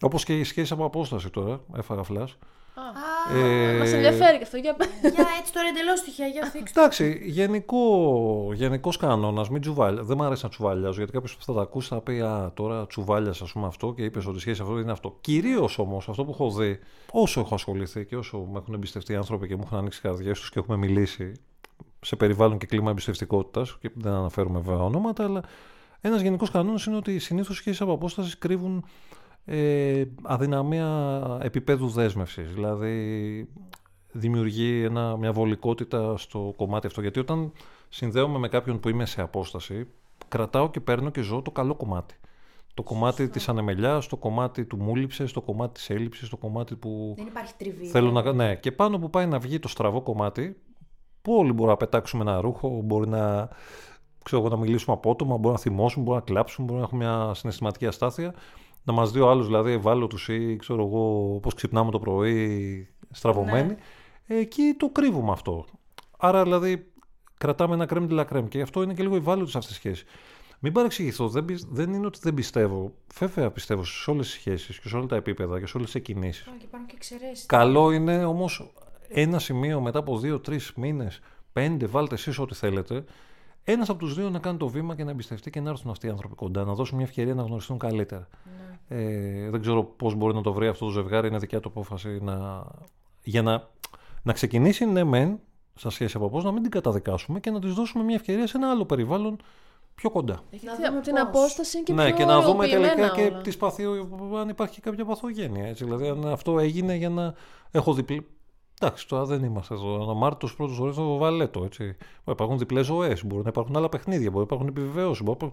Όπως και η σχέση από απόσταση τώρα, έφαγα φλάς. Α, ε, μας ενδιαφέρει και αυτό. Για, για έτσι τώρα εντελώς τυχαία, για θίξτε. Εντάξει, γενικό, γενικός κανόνας, μην τσουβάλια. Δεν μου αρέσει να τσουβάλιαζω, γιατί κάποιος που θα τα ακούσει θα πει Α, τώρα τσουβάλιας, ας πούμε αυτό και είπε ότι η σχέση αυτό είναι αυτό. Κυρίως όμως αυτό που έχω δει, όσο έχω ασχοληθεί και όσο με έχουν εμπιστευτεί οι άνθρωποι και μου έχουν ανοίξει καρδιές τους και έχουμε μιλήσει σε περιβάλλον και κλίμα εμπιστευτικότητας, και δεν αναφέρουμε βέβαια ονόματα, αλλά ένας γενικός κανόνας είναι ότι συνήθως σχέσεις από απόστασης κρύβουν ε, αδυναμία επίπεδου δέσμευσης. Δηλαδή δημιουργεί ένα, μια βολικότητα στο κομμάτι αυτό. Γιατί όταν συνδέομαι με κάποιον που είμαι σε απόσταση, κρατάω και παίρνω και ζω το καλό κομμάτι. Το κομμάτι της ανεμελιάς, το κομμάτι του μούληψες, το κομμάτι της έλλειψης, το κομμάτι που... Δεν υπάρχει τριβή. Θέλω να... Ναι, και πάνω που πάει να βγει το στραβό κομμάτι, που όλοι μπορούμε να πετάξουμε ένα ρούχο, μπορεί να, ξέρω, να μιλήσουμε απότομα, μπορεί να θυμώσουμε, μπορεί να κλάψουμε, μπορεί να έχουμε μια συναισθηματική αστάθεια να μας δει ο άλλος δηλαδή ευάλωτους ή ξέρω εγώ πώς ξυπνάμε το πρωί στραβωμένοι. Ναι. εκεί το κρύβουμε αυτό. Άρα δηλαδή κρατάμε ένα κρέμ τη κρέμ και αυτό είναι και λίγο ευάλωτος σε αυτές τι σχέσεις. Μην παρεξηγηθώ, δεν, δεν είναι ότι δεν πιστεύω. Βέβαια πιστεύω σε όλες τις σχέσεις και σε όλα τα επίπεδα και σε όλες τις εκκινήσεις. Καλό είναι όμως ένα σημείο μετά από δύο-τρει μήνες, πέντε, βάλτε εσείς ό,τι θέλετε, ένας από τους δύο να κάνει το βήμα και να εμπιστευτεί και να έρθουν αυτοί οι άνθρωποι κοντά, να δώσουν μια ευκαιρία να γνωριστούν καλύτερα. Ναι. Ε, δεν ξέρω πώς μπορεί να το βρει αυτό το ζευγάρι, είναι δικιά του απόφαση να... για να, να ξεκινήσει, ναι, μεν, στα σχέση από πώς, να μην την καταδικάσουμε και να της δώσουμε μια ευκαιρία σε ένα άλλο περιβάλλον πιο κοντά. Να δούμε την απόσταση και ναι, πιο και να δούμε τελικά και τι παθή, αν υπάρχει κάποια παθογένεια. Έτσι. Δηλαδή, αν αυτό έγινε για να έχω διπλή. Εντάξει, τώρα δεν είμαστε εδώ. Ο Μάρτιος πρώτος ορίζει το βαλέτο. Έτσι. Υπάρχουν διπλές ζωές, μπορεί να υπάρχουν άλλα παιχνίδια, μπορεί να υπάρχουν επιβεβαίωσεις. Μπορεί...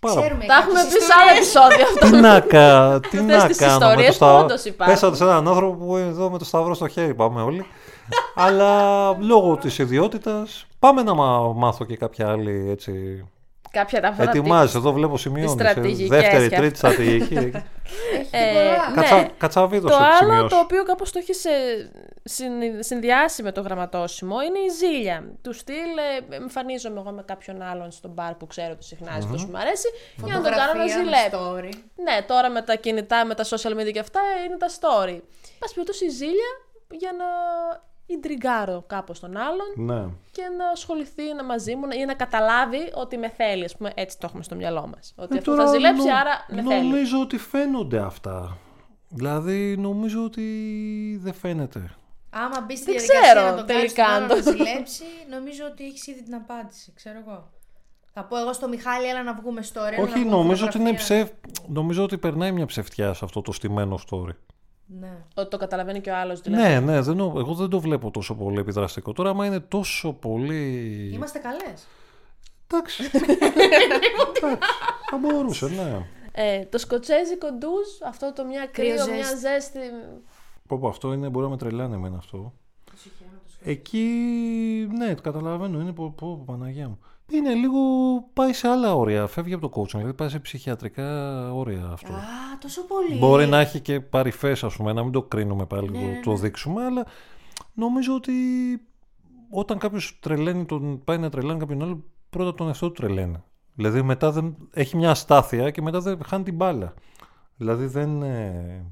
Πάρα... Ξέρουμε, τα έχουμε πει σε άλλα επεισόδια αυτό. Τι να, κα... τι να κάνω με το σταυρό. Πέσατε σε έναν άνθρωπο που εδώ με το σταυρό στο χέρι πάμε όλοι. Αλλά λόγω της ιδιότητας πάμε να μάθω και κάποια άλλη έτσι, κάποια τα Ετοιμάζει, εδώ βλέπω σημείο. Δεύτερη, τρίτη στρατηγική. ε, Κατσα, ναι. Κατσαβίδωσε το άλλο το οποίο κάπως το έχεις συνδυάσει με το γραμματόσημο είναι η ζήλια. Του στυλ ε, εμφανίζομαι εγώ με κάποιον άλλον στον μπαρ που ξέρω ότι συχνά mm-hmm. τόσο μου αρέσει για να τον κάνω να ζηλεύω. Ναι, τώρα με τα κινητά, με τα social media και αυτά είναι τα story. Πα περιπτώσει η ζήλια για να ιντριγκάρω κάπως τον άλλον ναι. και να ασχοληθεί να μαζί μου ή να καταλάβει ότι με θέλει. Ας πούμε, έτσι το έχουμε στο μυαλό μας. Ότι ε, αυτό θα ζηλέψει, νο, άρα με νομίζω θέλει. Νομίζω ότι φαίνονται αυτά. Δηλαδή, νομίζω ότι δεν φαίνεται. Άμα μπεις στη διαδικασία ξέρω, να το τελικά να το ζηλέψει, νομίζω ότι έχεις ήδη την απάντηση. Ξέρω εγώ. Θα πω εγώ στο Μιχάλη, έλα να βγούμε story. Όχι, νομίζω ότι, είναι ψευ... νομίζω ότι περνάει μια ψευτιά σε αυτό το στημένο story. Ναι. Ότι το καταλαβαίνει και ο άλλος δηλαδή. Ναι, ναι, δεν, εγώ δεν το βλέπω τόσο πολύ επιδραστικό. Τώρα, άμα είναι τόσο πολύ. Είμαστε καλές. Εντάξει. Θα μπορούσε, ναι. Ε, το σκοτσέζικο ντουζ, αυτό το μια κρύο, μια ζέστη. Πω, πω, αυτό είναι, μπορεί να με τρελάνε εμένα αυτό. Εκεί, ναι, το καταλαβαίνω. Είναι πω, πω, Παναγία μου. Είναι λίγο. πάει σε άλλα όρια. Φεύγει από το coaching, δηλαδή πάει σε ψυχιατρικά όρια αυτό. Α, τόσο πολύ. Μπορεί να έχει και παρυφές, ας πούμε, να μην το κρίνουμε πάλι, ναι, το, το ναι. δείξουμε, αλλά νομίζω ότι όταν κάποιος τρελαίνει, τον, πάει να τρελαίνει κάποιον άλλο, πρώτα τον εαυτό του τρελαίνει. Δηλαδή μετά δεν, έχει μια αστάθεια και μετά δεν χάνει την μπάλα. Δηλαδή δεν ε,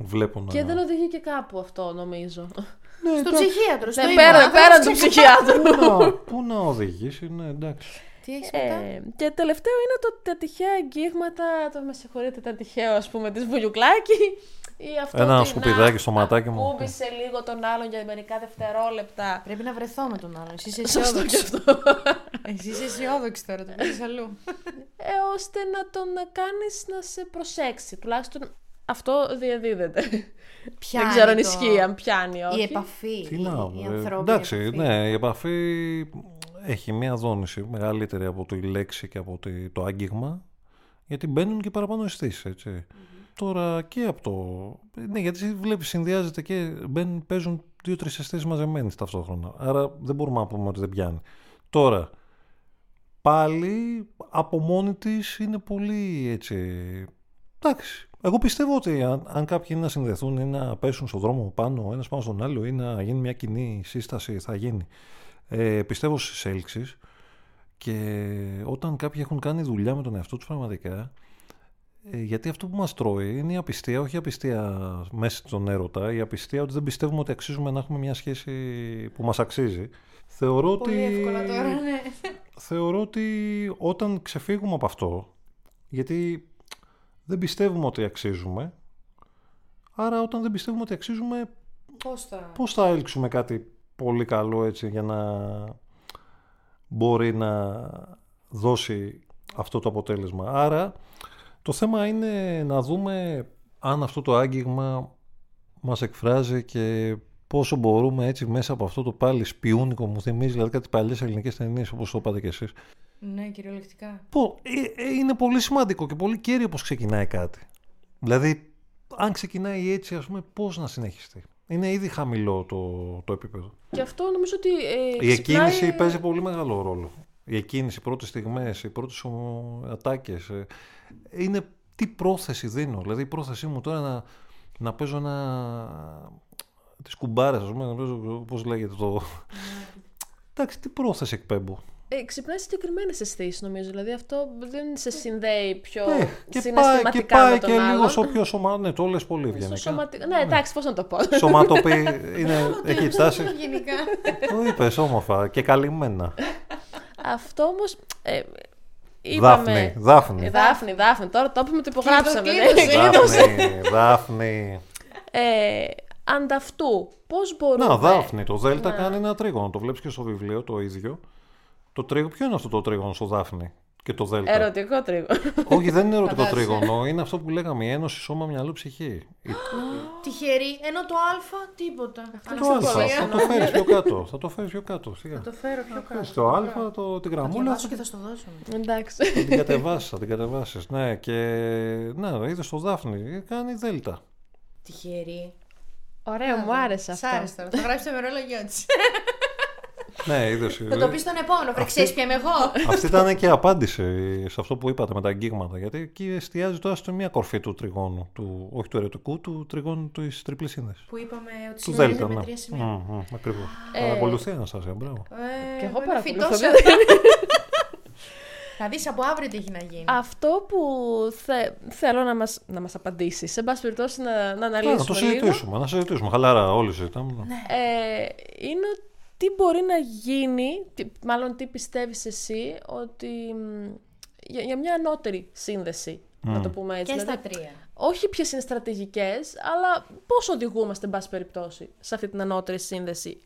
βλέπω να... Και δεν οδηγεί και κάπου αυτό νομίζω. Ναι, στο ψυχίατρο. Στο ναι, πέρα, πέρα του ψυχίατρου. Πού να οδηγήσει, ναι, εντάξει. Τι έχεις ε, και τελευταίο είναι το, τα τυχαία εγγύγματα, το με συγχωρείτε, τα τυχαία ας πούμε της Βουλιουκλάκη. Ή αυτό Ένα σκουπιδάκι στο ματάκι μου. Κούμπησε λίγο τον άλλον για μερικά δευτερόλεπτα. Πρέπει να βρεθώ με τον άλλον. Εσύ είσαι αισιόδοξη. Εσύ είσαι αισιόδοξη τώρα, το πεις αλλού. Ε, ώστε να τον κάνεις να σε προσέξει. Τουλάχιστον αυτό διαδίδεται. Πιάνει Δεν ξέρω αν ισχύει, αν πιάνει όχι. Η επαφή, Τι η, να, η ανθρώπινη Εντάξει, επαφή. ναι, η επαφή έχει μία δόνηση μεγαλύτερη από τη λέξη και από το άγγιγμα, γιατί μπαίνουν και παραπάνω αισθήσεις, έτσι. Τώρα και από το... Ναι, γιατί βλέπεις συνδυάζεται και μπαίνουν, παίζουν δύο-τρεις αισθήσεις μαζεμένες ταυτόχρονα. Άρα δεν μπορούμε να πούμε ότι δεν πιάνει. Τώρα, πάλι από μόνη της είναι πολύ έτσι... Εντάξει, εγώ πιστεύω ότι αν, αν κάποιοι να συνδεθούν ή να πέσουν στον δρόμο πάνω, ένας πάνω στον άλλο ή να γίνει μια κοινή σύσταση, θα γίνει. Ε, πιστεύω στις έλξεις και όταν κάποιοι έχουν κάνει δουλειά με τον εαυτό τους πραγματικά, ε, γιατί αυτό που μας τρώει είναι η απιστία, όχι η απιστία μέσα στον έρωτα, η απιστία ότι δεν πιστεύουμε ότι αξίζουμε να έχουμε μια σχέση που μας αξίζει. Θεωρώ Πολύ ότι... εύκολα τώρα, ναι. Θεωρώ ότι όταν ξεφύγουμε από αυτό, γιατί δεν πιστεύουμε ότι αξίζουμε. Άρα όταν δεν πιστεύουμε ότι αξίζουμε, πώς θα, πώς θα έλξουμε κάτι πολύ καλό έτσι για να μπορεί να δώσει αυτό το αποτέλεσμα. Άρα το θέμα είναι να δούμε αν αυτό το άγγιγμα μας εκφράζει και πόσο μπορούμε έτσι μέσα από αυτό το πάλι σπιούνικο μου θυμίζει δηλαδή κάτι παλιές ελληνικές ταινίες όπως το είπατε και εσείς ναι, κυριολεκτικά. Πω, ε, ε, είναι πολύ σημαντικό και πολύ κέριο πώς ξεκινάει κάτι. Δηλαδή, αν ξεκινάει έτσι, ας πούμε, πώς να συνεχιστεί. Είναι ήδη χαμηλό το, το επίπεδο. Και αυτό νομίζω ότι. Ε, η εκκίνηση παίζει πολύ μεγάλο ρόλο. Η εκκίνηση, οι πρώτες στιγμές, οι πρώτες ατάκες. Ε, είναι τι πρόθεση δίνω. Δηλαδή, η πρόθεσή μου τώρα να, να παίζω ένα τις κουμπάρες, ας πούμε, πώς λέγεται το. Εντάξει, τι πρόθεση εκπέμπω. Ε, ξυπνάει συγκεκριμένες αισθήσεις, νομίζω. Δηλαδή αυτό δεν σε συνδέει πιο ναι, και συναισθηματικά πάει, και πάει με τον και άλλον. λίγο στο πιο σωμα... Ναι, το λες πολύ ευγενικά. Σωματι... Ναι, εντάξει, πώς να το πω. Σωματοποιεί, είναι, έχει τάση. Γενικά. Το είπες όμορφα και καλυμμένα. Αυτό όμως. Ε, είπαμε... Δάφνη, Δάφνη. Δάφνη, Δάφνη. Τώρα το είπαμε, το υπογράψαμε. Δάφνη, Δάφνη. Ε, ανταυτού, πώς μπορούμε... Να, Δάφνη, το Δέλτα κάνει ένα τρίγωνο. Το βλέπεις και στο βιβλίο το ίδιο. Το τρίγωνο, ποιο είναι αυτό το τρίγωνο στο Δάφνη και το Δέλτα; Ερωτικό τρίγωνο. Όχι, δεν είναι ερωτικό τρίγωνο. Είναι αυτό που λέγαμε, η ένωση σώμα μυαλό ψυχή. Τυχερή, ενώ το Α τίποτα. Το Α, θα το φέρεις πιο κάτω. Θα το φέρεις πιο κάτω. Θα το φέρω πιο κάτω. Στο Α, το, την γραμμούλα. Θα και θα στο δώσω. Εντάξει. Θα την κατεβάσει, θα την κατεβάσεις. Ναι, και. Ναι, είδες το Δάφνη. Κάνει Δέλτα. Τυχερή. Ωραίο, μου άρεσε αυτό. Σ' άρεσε τώρα. Θα γράψει το μερόλογιο της. Ναι, είδες. Θα το πεις στον επόμενο. Βρε, ξέρεις ποια είμαι εγώ. Αυτή ήταν και απάντηση σε αυτό που είπατε με τα αγγίγματα. Γιατί εκεί εστιάζει τώρα στη μία κορφή του τριγώνου. Του, όχι του ερετικού, του τριγώνου της τριπλή σύνδεσης. Που είπαμε ότι Του συνδέεται Δέλτα, με ναι. τρία σημεία. Μμμ, Ακριβώς. Ε, Παρακολουθεί Αναστασία, μπράβο. Ε, Και εγώ με παρακολουθώ. φυτόσα. δηλαδή. Θα δεις από αύριο τι έχει να γίνει. Αυτό που θε, θέλω να μας, να μας απαντήσεις, σε πάση περιπτώσει να, να Α, αναλύσουμε να το λίγο, συζητήσουμε, να συζητήσουμε. Χαλάρα, όλοι συζητάμε. Ναι. ε, είναι τι μπορεί να γίνει, τι, μάλλον τι πιστεύεις εσύ, ότι μ, για, για μια ανώτερη σύνδεση, να το πούμε έτσι. Και δηλαδή, στα τρία. όχι ποιες είναι στρατηγικές, αλλά πώς οδηγούμαστε, εν πάση περιπτώσει, σε αυτή την ανώτερη σύνδεση.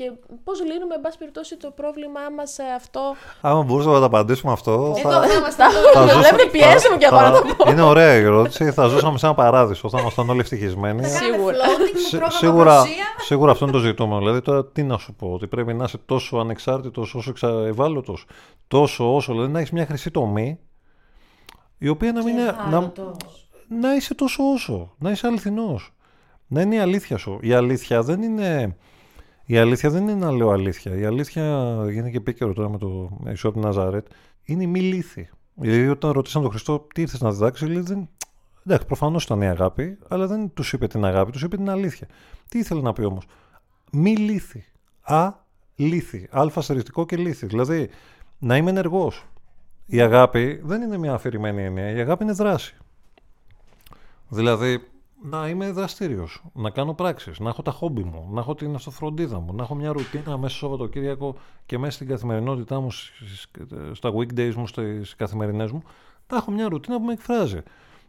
Και πώς λύνουμε, εν πάση περιπτώσει, το πρόβλημά μας σε αυτό; Άμα μπορούσαμε να τα απαντήσουμε αυτό. Εδώ θα- θα είμαστε. θα Δεν ζούσα- με πιέσουμε και εγώ θα- να το πω. Είναι ωραία η ερώτηση. Θα ζούσαμε σε ένα παράδεισο. Θα ήμασταν όλοι ευτυχισμένοι. Σίγουρα. Floating, Σι- πρόγραμμα σίγουρα, Ρωσία. σίγουρα αυτό είναι το ζητούμενο. Δηλαδή, τώρα τι να σου πω, ότι πρέπει να είσαι τόσο ανεξάρτητος, όσο εξα- ευάλωτος, τόσο όσο, δηλαδή να έχεις μια χρυσή τομή, η οποία να μην είναι. Να, Ευάλωτος. να είσαι τόσο όσο, να είσαι αληθινός. Να είναι η αλήθεια σου. Η αλήθεια δεν είναι. Η αλήθεια δεν είναι να λέω αλήθεια. Η αλήθεια γίνεται και επίκαιρο τώρα με το Ιησού από την Ναζαρέτ. Είναι η μη λύθη. Δηλαδή, όταν ρωτήσαν τον Χριστό τι ήρθες να διδάξεις, λέει δεν. Εντάξει, προφανώς ήταν η αγάπη, αλλά δεν τους είπε την αγάπη, τους είπε την αλήθεια. Τι ήθελε να πει όμως; Μη λύθη. Α, λύθη. Α στεριστικό και λύθη. Δηλαδή, να είμαι ενεργός. Η αγάπη δεν είναι μια αφηρημένη έννοια. Η αγάπη είναι δράση. Δηλαδή, να είμαι δραστήριος, να κάνω πράξεις, να έχω τα χόμπι μου, να έχω την αυτοφροντίδα μου, να έχω μια ρουτίνα μέσα στο Σαββατοκύριακο και μέσα στην καθημερινότητά μου, στις- στα weekdays μου, στις καθημερινές μου, να έχω μια ρουτίνα που με εκφράζει.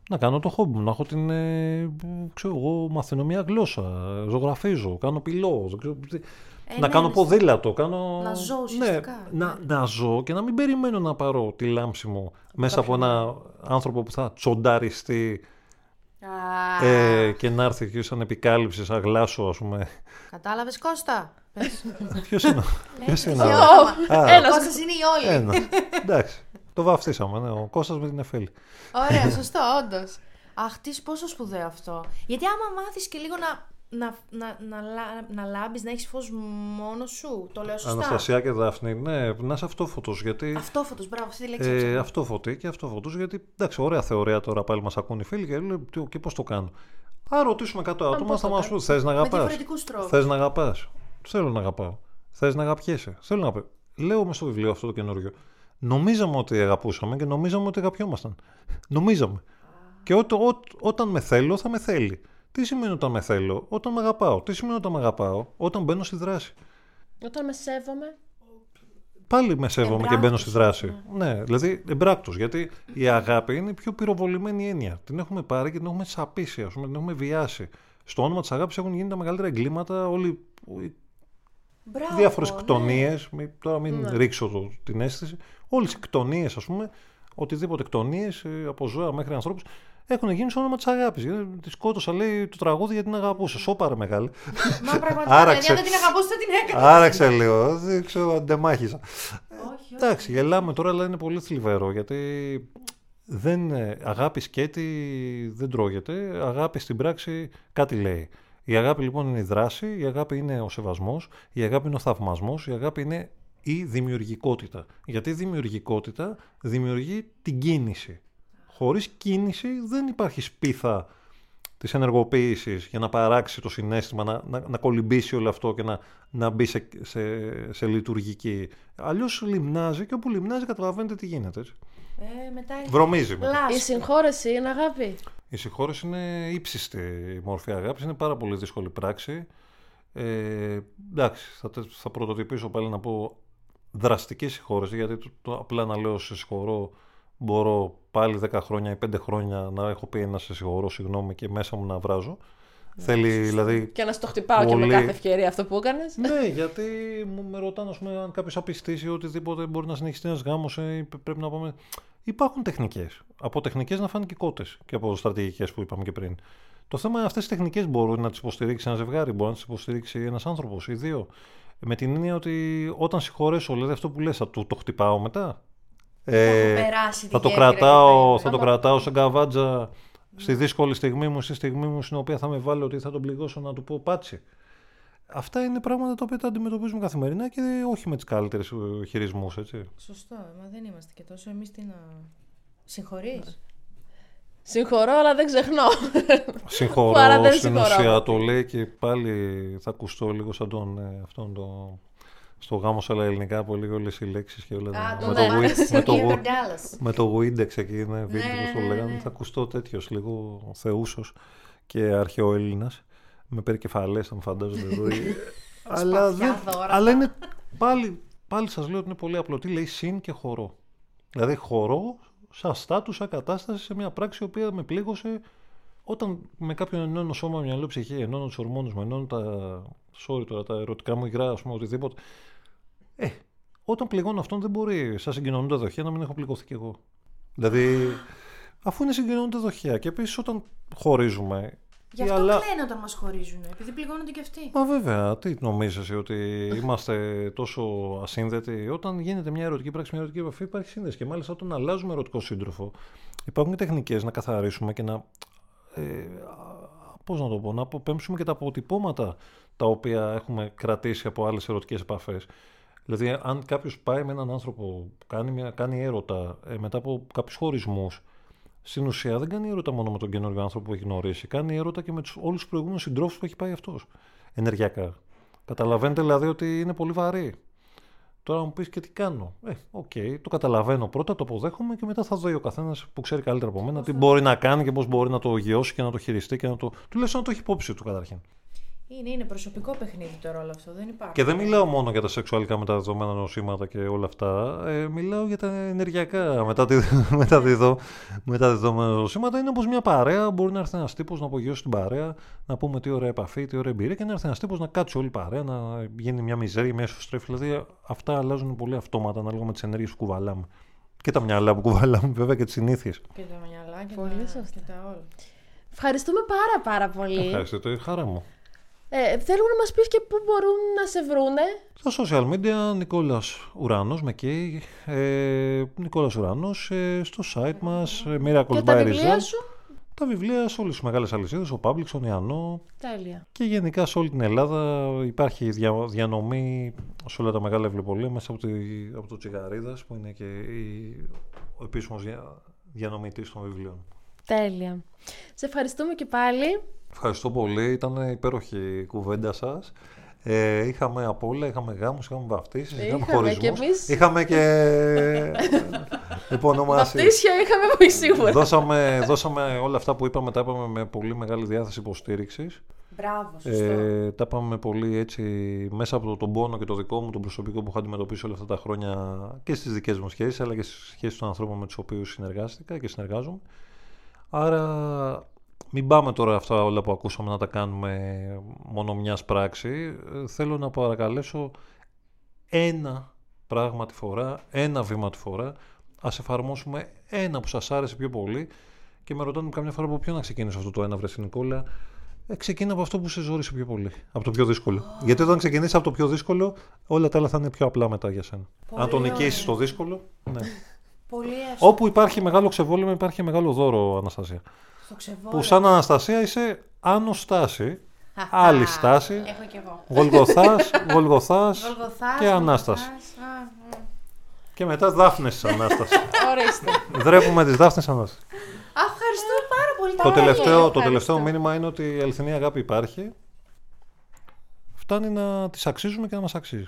Να κάνω το χόμπι μου, να έχω την. Ε, ξέρω εγώ, μαθαίνω μια γλώσσα, ζωγραφίζω, κάνω πυλό. δεν ξέρω τι- να ναι, κάνω ναι. ποδήλατο, κάνω... Να ζω ναι, ουσιαστικά. να, να ζω και να μην περιμένω να πάρω τη λάμψη μου μέσα από ένα άνθρωπο που θα τσονταριστεί Α, ε, και να έρθει και σαν επικάλυψη, σαν γλάσο, ας πούμε. Κατάλαβες Κώστα; Πες. Ποιος είναι, ποιος είναι, ποιο ο- όνομα. Α, Ένας. Κώστας είναι οι όλοι. ένα. Εντάξει, το βαφτίσαμε, ναι, ο Κώστας με την Εφέλη. Ωραία, σωστό, όντως. Αχ, τι πόσο σπουδαίο αυτό. Γιατί άμα μάθεις και λίγο να, να, να, να, λά- να λάμπεις, να έχεις φως μόνος σου. Το λέω σωστά. Αναστασία και Δάφνη, ναι, να είσαι αυτόφωτος, γιατί... Αυτόφωτος, μπράβο, αυτή τη λέξη. Ε, έψαχνα. αυτόφωτοι και αυτόφωτος, γιατί εντάξει, ωραία θεωρία τώρα πάλι μας ακούν οι φίλοι και λέει «Τι- και πώς το κάνω. Αν ρωτήσουμε 100 άτομα, πώς θα το μας πούν θες να αγαπάς; διαφορετικούς τρόπους. Θες να αγαπάς; Θέλω να αγαπάω. Θες να αγαπιέσαι; Θέλω να αγαπάω. Λέω μες στο βιβλίο αυτό το καινούριο. Νομίζαμε ότι αγαπούσαμε και νομίζαμε ότι αγαπιόμασταν. νομίζαμε. Και ό, ό, όταν με θέλω, θα με θέλει. Τι σημαίνει όταν με θέλω, όταν με αγαπάω. Τι σημαίνει όταν με αγαπάω, όταν μπαίνω στη δράση. Όταν με σέβομαι, Πάλι με σέβομαι και Εμπράκτος, μπαίνω στη δράση. Ναι, δηλαδή εμπράκτος. Γιατί η αγάπη είναι η πιο πυροβολημένη έννοια. Την έχουμε πάρει και την έχουμε σαπίσει, ας πούμε, την έχουμε βιάσει. Στο όνομα της αγάπης έχουν γίνει τα μεγαλύτερα εγκλήματα, όλοι οι Μπράβο, διάφορες ναι. κτονίες. Τώρα μην ρίξω το, την αίσθηση. Όλες οι κτονίες, ας πούμε, οτιδήποτε κτονίες από ζώα μέχρι ανθρώπους έχουν γίνει στο όνομα της αγάπης. Τη σκότωσα, λέει το τραγούδι γιατί την αγαπούσε. Σώπαρε μεγάλη. Μα πραγματικά, Άραξε. δηλαδή αν δεν την αγαπούσε θα την έκανε. Άραξε λίγο. Δεν ξέρω, αντεμάχησα. Όχι, όχι. Εντάξει, γελάμε τώρα, αλλά είναι πολύ θλιβερό γιατί δεν, ε, αγάπη σκέτη δεν τρώγεται. Αγάπη στην πράξη κάτι λέει. Η αγάπη λοιπόν είναι η δράση, η αγάπη είναι ο σεβασμός, η αγάπη είναι ο θαυμασμός, η αγάπη είναι η δημιουργικότητα. Γιατί η δημιουργικότητα δημιουργεί την κίνηση. Χωρίς κίνηση δεν υπάρχει σπίθα της ενεργοποίησης για να παράξει το συνέστημα, να, να, να κολυμπήσει όλο αυτό και να, να μπει σε, σε, σε λειτουργική. Αλλιώς λιμνάζει και όπου λιμνάζει καταλαβαίνετε τι γίνεται. Έτσι. Ε, μετά Βρωμίζει. Μετά. Η συγχώρεση είναι αγάπη. Η συγχώρεση είναι ύψιστη η μορφή αγάπης. Είναι πάρα πολύ δύσκολη πράξη. Ε, εντάξει, θα, θα πρωτοτυπήσω πάλι να πω δραστική συγχώρεση, γιατί το, το, απλά να λέω σε συγχωρώ μπορώ πάλι 10 χρόνια ή 5 χρόνια να έχω πει ένα σε συγχωρώ, συγγνώμη και μέσα μου να βράζω. Ναι, Θέλει δηλαδή. Και να στο χτυπάω πολύ... και με κάθε ευκαιρία αυτό που έκανες. Ναι, γιατί μου με ρωτάνε πούμε, αν κάποιος απιστήσει οτιδήποτε μπορεί να συνεχιστεί ένας γάμος ή πρέπει να πάμε. Υπάρχουν τεχνικές. Από τεχνικές να φάνε και κότες και από στρατηγικές που είπαμε και πριν. Το θέμα είναι αυτές τι τεχνικές μπορούν να τις υποστηρίξει ένα ζευγάρι, μπορεί να τις υποστηρίξει ένας άνθρωπος ή δύο. Με την έννοια ότι όταν συγχωρέσω, δηλαδή αυτό που λες, θα το, το χτυπάω μετά; Ε, θα, το κρατάω, θα το κρατάω σαν καβάτζα στη δύσκολη στιγμή μου, στη στιγμή μου στην οποία θα με βάλω ότι θα τον πληγώσω να του πω πάτσι. Αυτά είναι πράγματα τα οποία τα αντιμετωπίζουμε καθημερινά και όχι με τις καλύτερες χειρισμούς, έτσι. Σωστό, μα δεν είμαστε και τόσο. Εμείς τι να. Συγχωρείς; Συγχωρώ, αλλά δεν ξεχνώ. Συγχωρώ, δεν στην ουσία το λέει και πάλι θα ακουστώ λίγο σαν τον, ε, αυτόν τον στο γάμο σε άλλα ελληνικά πολύ όλες οι λέξεις και όλα τα... με, το με, το, με το Windex εκεί είναι βίντεο ναι, το ναι, λέγανε. Ναι. Θα ακουστώ τέτοιος λίγο θεούσος και αρχαιοέλληνας με περικεφαλές αν φαντάζομαι εδώ. αλλά, δεν, αλλά είναι πάλι, πάλι σας λέω ότι είναι πολύ απλό. Τι λέει συν και χορό. Δηλαδή χορό σαν στάτους, σαν κατάσταση σε μια πράξη η οποία με πλήγωσε όταν με κάποιον ενώνω σώμα, μυαλό, ψυχή, ενώνω τους ορμόνους μου, ενώνω τα. Sorry τώρα, τα ερωτικά μου υγρά, ας πούμε, οτιδήποτε. Ε, όταν πληγώνω αυτόν δεν μπορεί, σαν συγκοινωνούντα δοχεία, να μην έχω πληγωθεί κι εγώ. Δηλαδή, αφού είναι συγκοινωνούντα δοχεία και επίσης όταν χωρίζουμε. Γι' αυτό αλλά... κλαίνε όταν μας χωρίζουν, επειδή πληγώνονται κι αυτοί. Μα βέβαια, τι νομίζεις ότι είμαστε τόσο ασύνδετοι; Όταν γίνεται μια ερωτική πράξη, μια ερωτική επαφή, υπάρχει σύνδεση. Και μάλιστα όταν αλλάζουμε ερωτικό σύντροφο, υπάρχουν τεχνικές να καθαρίσουμε και να. Ε, πώς να το πω, να αποπέμψουμε και τα αποτυπώματα τα οποία έχουμε κρατήσει από άλλες ερωτικές επαφές. Δηλαδή, αν κάποιος πάει με έναν άνθρωπο που κάνει, μια, κάνει έρωτα ε, μετά από κάποιους χωρισμούς, στην ουσία δεν κάνει έρωτα μόνο με τον καινούριο άνθρωπο που έχει γνωρίσει. Κάνει έρωτα και με όλους τους προηγούμενους συντρόφους που έχει πάει αυτός. Ενεργειακά. Καταλαβαίνετε δηλαδή ότι είναι πολύ βαρύ. Τώρα μου πεις και τι κάνω. Ε, OK, okay, το καταλαβαίνω πρώτα, το αποδέχομαι και μετά θα δω ο καθένας που ξέρει καλύτερα από μένα τι μπορεί να κάνει και πώς μπορεί να το γειώσει και να το χειριστεί και να το. Τουλάχιστον να το έχει υπόψη του καταρχήν. Είναι, είναι προσωπικό παιχνίδι το ρόλο αυτό, δεν υπάρχει. Και δεν μιλάω μόνο για τα σεξουαλικά μεταδεδομένα νοσήματα και όλα αυτά. Ε, μιλάω για τα ενεργειακά μεταδεδομένα νοσήματα. Είναι όπως μια παρέα. Μπορεί να έρθει ένας τύπος να απογειώσει την παρέα, να πούμε τι ωραία επαφή, τι ωραία εμπειρία και να έρθει ένας τύπος να κάτσει όλη η παρέα, να γίνει μια μιζέρια, μια ισοστρέφη. Δηλαδή αυτά αλλάζουν πολύ αυτόματα ανάλογα με τις ενέργειες που κουβαλάμε. Και τα μυαλά που κουβαλάμε, βέβαια, και τις συνήθειες. Και τα μυαλά και, πολύ τα... και τα όλα. Ευχαριστούμε πάρα πάρα πολύ. Ευχαριστώ, το χαρά μου. Ε, θέλουν να μας πεις και πού μπορούν να σε βρούνε. Στα social media, Νικόλας Ουράνος, με καίει. Ε, Νικόλας Ουράνος, ε, στο site μας, ε, Miracles Και τα βιβλία σου. Τα βιβλία σε όλες τις μεγάλες αλυσίδες, ο Publix, ο Νιανό. Τέλεια. Και γενικά σε όλη την Ελλάδα υπάρχει δια, διανομή σε όλα τα μεγάλα βιβλιοπολία μέσα από, τη, από το Τσιγαρίδας που είναι και η, ο επίσημος δια, διανομητής των βιβλίων. Τέλεια. Σε ευχαριστούμε και πάλι. Ευχαριστώ πολύ. Ήταν υπέροχη η κουβέντα σας. Ε, είχαμε από όλα, είχαμε γάμους, είχαμε βαφτίσεις, είχαμε, είχαμε χωρισμούς. Και εμείς... Είχαμε και υπονομάσεις. Βαφτίσια είχαμε πολύ σίγουρα. Δώσαμε, δώσαμε όλα αυτά που είπαμε, τα είπαμε με πολύ μεγάλη διάθεση υποστήριξης. Μπράβο, σωστό. Ε, τα είπαμε πολύ έτσι μέσα από τον πόνο και το δικό μου, τον προσωπικό που έχω αντιμετωπίσει όλα αυτά τα χρόνια και στις δικές μου σχέσεις, αλλά και στις σχέσεις των ανθρώπων με τους οποίους συνεργάστηκα και συνεργάζομαι. Άρα μην πάμε τώρα αυτά όλα που ακούσαμε να τα κάνουμε μόνο μιας πράξη. Θέλω να παρακαλέσω ένα πράγμα τη φορά, ένα βήμα τη φορά. Ας εφαρμόσουμε ένα που σας άρεσε πιο πολύ και με ρωτάνε καμιά φορά από ποιο να ξεκινήσω αυτό το ένα βρε Νικόλα. Ε, ξεκίνα από αυτό που σε ζόρισε πιο πολύ. Από το πιο δύσκολο. Γιατί όταν ξεκινήσεις από το πιο δύσκολο, όλα τα άλλα θα είναι πιο απλά μετά για σένα. Αν το νικήσεις το δύσκολο, ναι. Πολύ Όπου υπάρχει μεγάλο ξεβόλαιμο, υπάρχει μεγάλο δώρο, Αναστασία. Που σαν Αναστασία είσαι άνω στάση, άλλη στάση, Έχω και εγώ. Γολγοθάς, Γολγοθάς και Ανάσταση. Και μετά Δάφνες Ανάστασης. Ορίστε. Δρέπουμε τις Δάφνες Ανάστασης. Ευχαριστώ πάρα πολύ το, τελευταίο, το τελευταίο μήνυμα είναι ότι η αληθινή αγάπη υπάρχει. Φτάνει να τις αξίζουμε και να μας αξίζει.